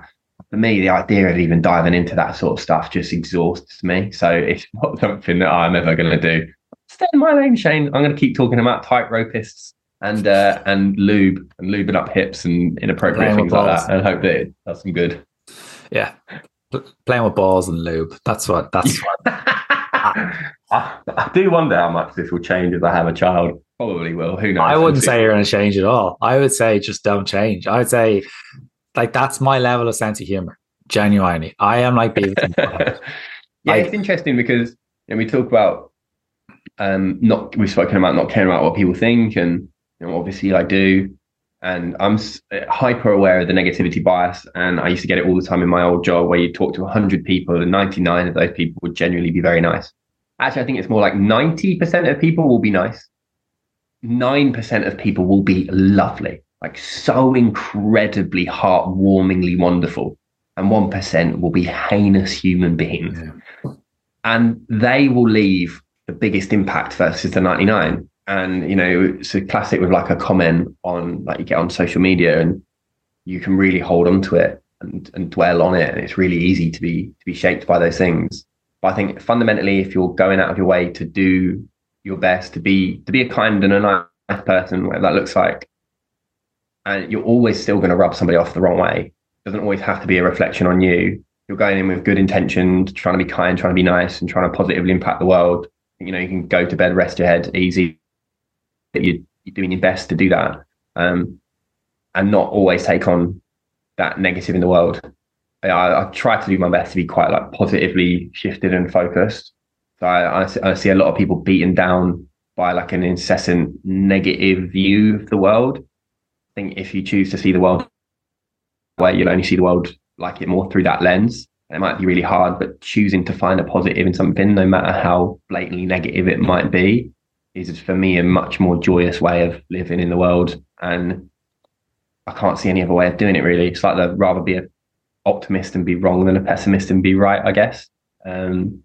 for me, the idea of even diving into that sort of stuff just exhausts me. So it's not something that I'm ever going to do. Stay in my lane, Shane. I'm going to keep talking about tightropists and uh, and lube and lubing up hips and inappropriate things like that, and hope that it does some good yeah, playing with balls and lube. That's what. That's what. I, I, do wonder how much this will change if I have a child. Probably will. Who knows? I wouldn't say you're going to change at all. I would say just don't change. I would say, like, that's my level of sense of humor. Genuinely, I am like being. yeah, it's interesting because know, we talk about Um, not we've spoken about not caring about what people think, and you know, obviously I do, and I'm hyper aware of the negativity bias. And I used to get it all the time in my old job, where you talk to 100 people, and 99 of those people would genuinely be very nice. Actually, I think it's more like 90% of people will be nice. 9% of people will be lovely, like so incredibly heartwarmingly wonderful. And 1% will be heinous human beings. Yeah. And they will leave the biggest impact versus the 99. And, you know, it's a classic with like a comment on, like you get on social media and you can really hold on to it and, and dwell on it. And it's really easy to be, to be shaped by those things. But I think fundamentally, if you're going out of your way to do your best, to be to be a kind and a nice person, whatever that looks like, and you're always still going to rub somebody off the wrong way. It doesn't always have to be a reflection on you. You're going in with good intentions, trying to be kind, trying to be nice, and trying to positively impact the world. You know, you can go to bed, rest your head, easy. You're, you're doing your best to do that, um, and not always take on that negative in the world. I, I, try to do my best to be quite like positively shifted and focused. So I, I, I see a lot of people beaten down by like an incessant negative view of the world. I think if you choose to see the world where you'll only see the world like it more through that lens, it might be really hard, but choosing to find a positive in something, no matter how blatantly negative it might be, is for me a much more joyous way of living in the world. And I can't see any other way of doing it really. It's like I'd rather be a optimist and be wrong than a pessimist and be right, I guess. Um,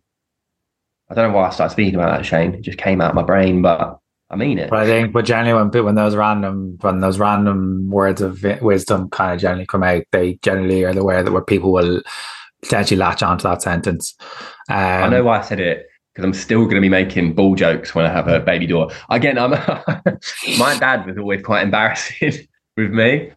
I don't know why I started speaking about that, Shane. It just came out of my brain, but I mean it. But I think, but generally, when when those random when those random words of wisdom kind of generally come out, they generally are the way that where people will potentially latch onto that sentence. Um, I know why I said it because I'm still going to be making bull jokes when I have a baby daughter. Again, I'm my dad was always quite embarrassing with me,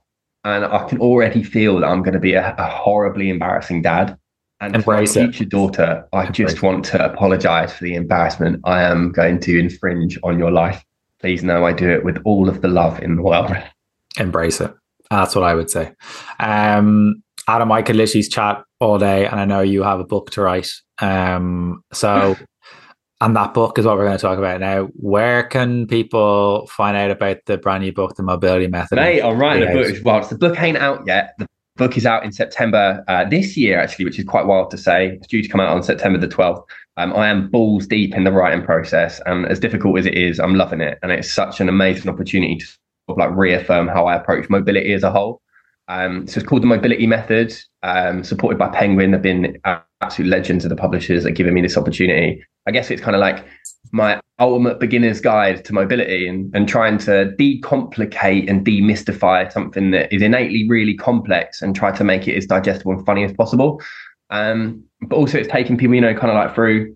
and I can already feel that I'm going to be a, a horribly embarrassing dad. And Embrace for my future daughter, I Embrace just want to apologize for the embarrassment I am going to infringe on your life. Please know I do it with all of the love in the world. Embrace it. That's what I would say. Um, Adam, I could literally chat all day, and I know you have a book to write. Um, so and that book is what we're going to talk about now. Where can people find out about the brand new book, The Mobility Method? Mate, I'm writing a book. Well, the book ain't out yet. The book is out in September uh, this year, actually, which is quite wild to say. It's due to come out on September the 12th. Um, I am balls deep in the writing process, and as difficult as it is, I'm loving it. And it's such an amazing opportunity to sort of like reaffirm how I approach mobility as a whole. Um, so it's called the Mobility Method, um, supported by Penguin. They've been absolute legends of the publishers that giving me this opportunity. I guess it's kind of like my ultimate beginner's guide to mobility and, and trying to decomplicate and demystify something that is innately really complex and try to make it as digestible and funny as possible. Um, but also it's taking people, you know, kind of like through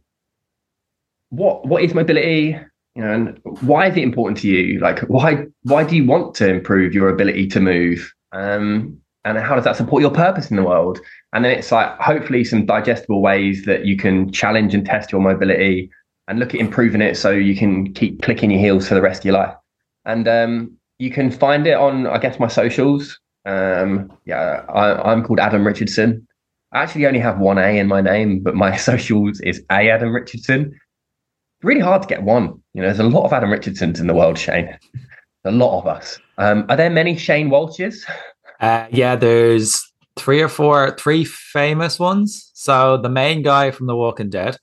what what is mobility, you know, and why is it important to you? Like why why do you want to improve your ability to move? Um, and how does that support your purpose in the world? And then it's like hopefully some digestible ways that you can challenge and test your mobility and look at improving it so you can keep clicking your heels for the rest of your life. And um, you can find it on, I guess, my socials. Um, yeah, I, am called Adam Richardson. I actually only have one A in my name, but my socials is A Adam Richardson. Really hard to get one. You know, there's a lot of Adam Richardsons in the world, Shane. a lot of us. Um, are there many Shane Walshes? Uh, yeah, there's three or four, three famous ones. So the main guy from The Walking Dead.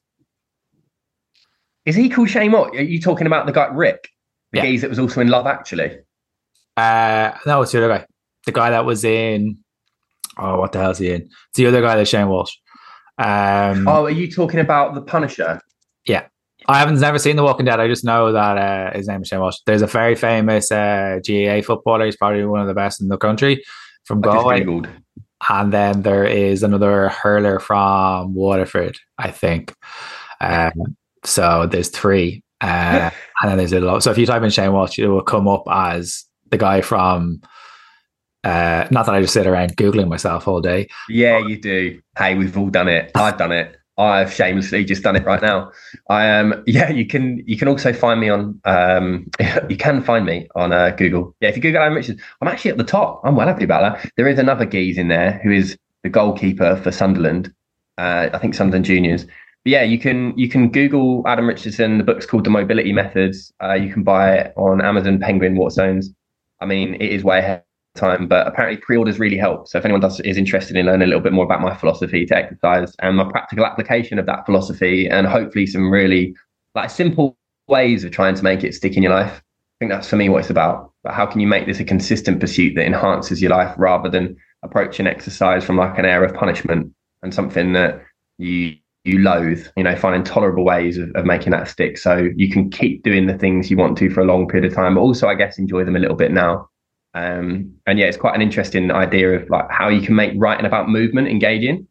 Is he called Shane Walsh? Are you talking about the guy Rick, the yeah. geese that was also in Love Actually? Uh, no, it's the other guy. The guy that was in. Oh, what the hell is he in? It's the other guy that's Shane Walsh. Um, oh, are you talking about the Punisher? Yeah. I haven't never seen The Walking Dead. I just know that uh, his name is Shane Walsh. There's a very famous uh, GAA footballer. He's probably one of the best in the country from Galway. And then there is another hurler from Waterford, I think. Um, so there's three. Uh, and then there's a lot. So if you type in Shane Walsh, it will come up as the guy from. Uh, not that I just sit around googling myself all day. Yeah, you do. Hey, we've all done it. I've done it. I've shamelessly just done it right now. I am. Um, yeah, you can. You can also find me on. Um, you can find me on uh, Google. Yeah, if you Google Adam Richards, I'm actually at the top. I'm well happy about that. There is another geese in there who is the goalkeeper for Sunderland. Uh, I think Sunderland Juniors, But yeah, you can you can Google Adam Richardson. The book's called The Mobility Methods. Uh, you can buy it on Amazon, Penguin, Waterstones. I mean, it is way ahead time, but apparently pre-orders really help. So if anyone does is interested in learning a little bit more about my philosophy to exercise and my practical application of that philosophy, and hopefully some really like simple ways of trying to make it stick in your life. I think that's for me what it's about. But how can you make this a consistent pursuit that enhances your life rather than approaching exercise from like an air of punishment and something that you you loathe, you know, find intolerable ways of, of making that stick. So you can keep doing the things you want to for a long period of time, but also I guess enjoy them a little bit now. Um, and yeah, it's quite an interesting idea of like how you can make writing about movement engaging.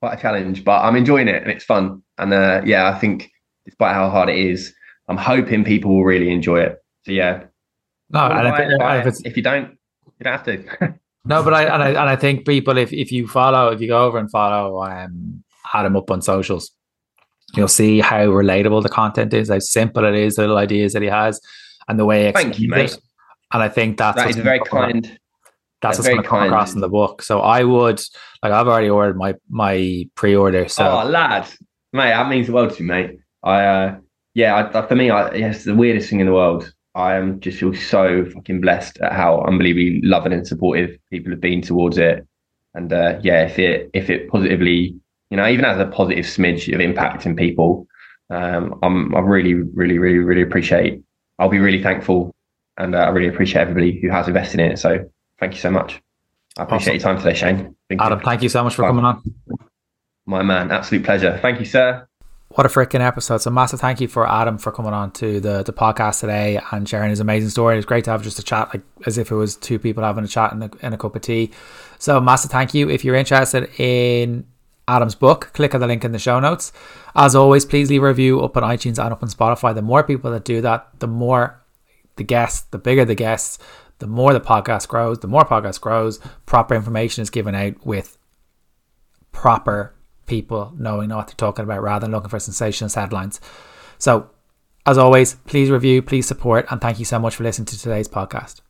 Quite a challenge, but I'm enjoying it and it's fun. And uh, yeah, I think despite how hard it is, I'm hoping people will really enjoy it. So yeah. No, and I think, if, if you don't, you don't have to. no, but I and I and I think people, if if you follow, if you go over and follow um add him up on socials. You'll see how relatable the content is, how simple it is, the little ideas that he has, and the way Thank you, mate. It. And I think that's that is very kind. That's, that's what's going to come across in the book. So I would like I've already ordered my my pre-order. So oh, lad, mate, that means the world to me, mate. I uh, yeah, I, for me, I, it's the weirdest thing in the world. I am just feel so fucking blessed at how unbelievably loving and supportive people have been towards it. And uh, yeah, if it if it positively you know, even as a positive smidge of impact in people, um, I'm, I really, really, really, really appreciate. I'll be really thankful, and uh, I really appreciate everybody who has invested in it. So, thank you so much. I appreciate awesome. your time today, Shane. Thank Adam, you. thank you so much for Bye. coming on. My man, absolute pleasure. Thank you, sir. What a freaking episode. So massive thank you for Adam for coming on to the, the podcast today and sharing his amazing story. It's great to have just a chat, like as if it was two people having a chat in a, in a cup of tea. So massive thank you. If you're interested in Adam's book. Click on the link in the show notes. As always, please leave a review up on iTunes and up on Spotify. The more people that do that, the more the guests, the bigger the guests, the more the podcast grows. The more podcast grows, proper information is given out with proper people knowing what they're talking about rather than looking for sensationalist headlines. So, as always, please review, please support, and thank you so much for listening to today's podcast.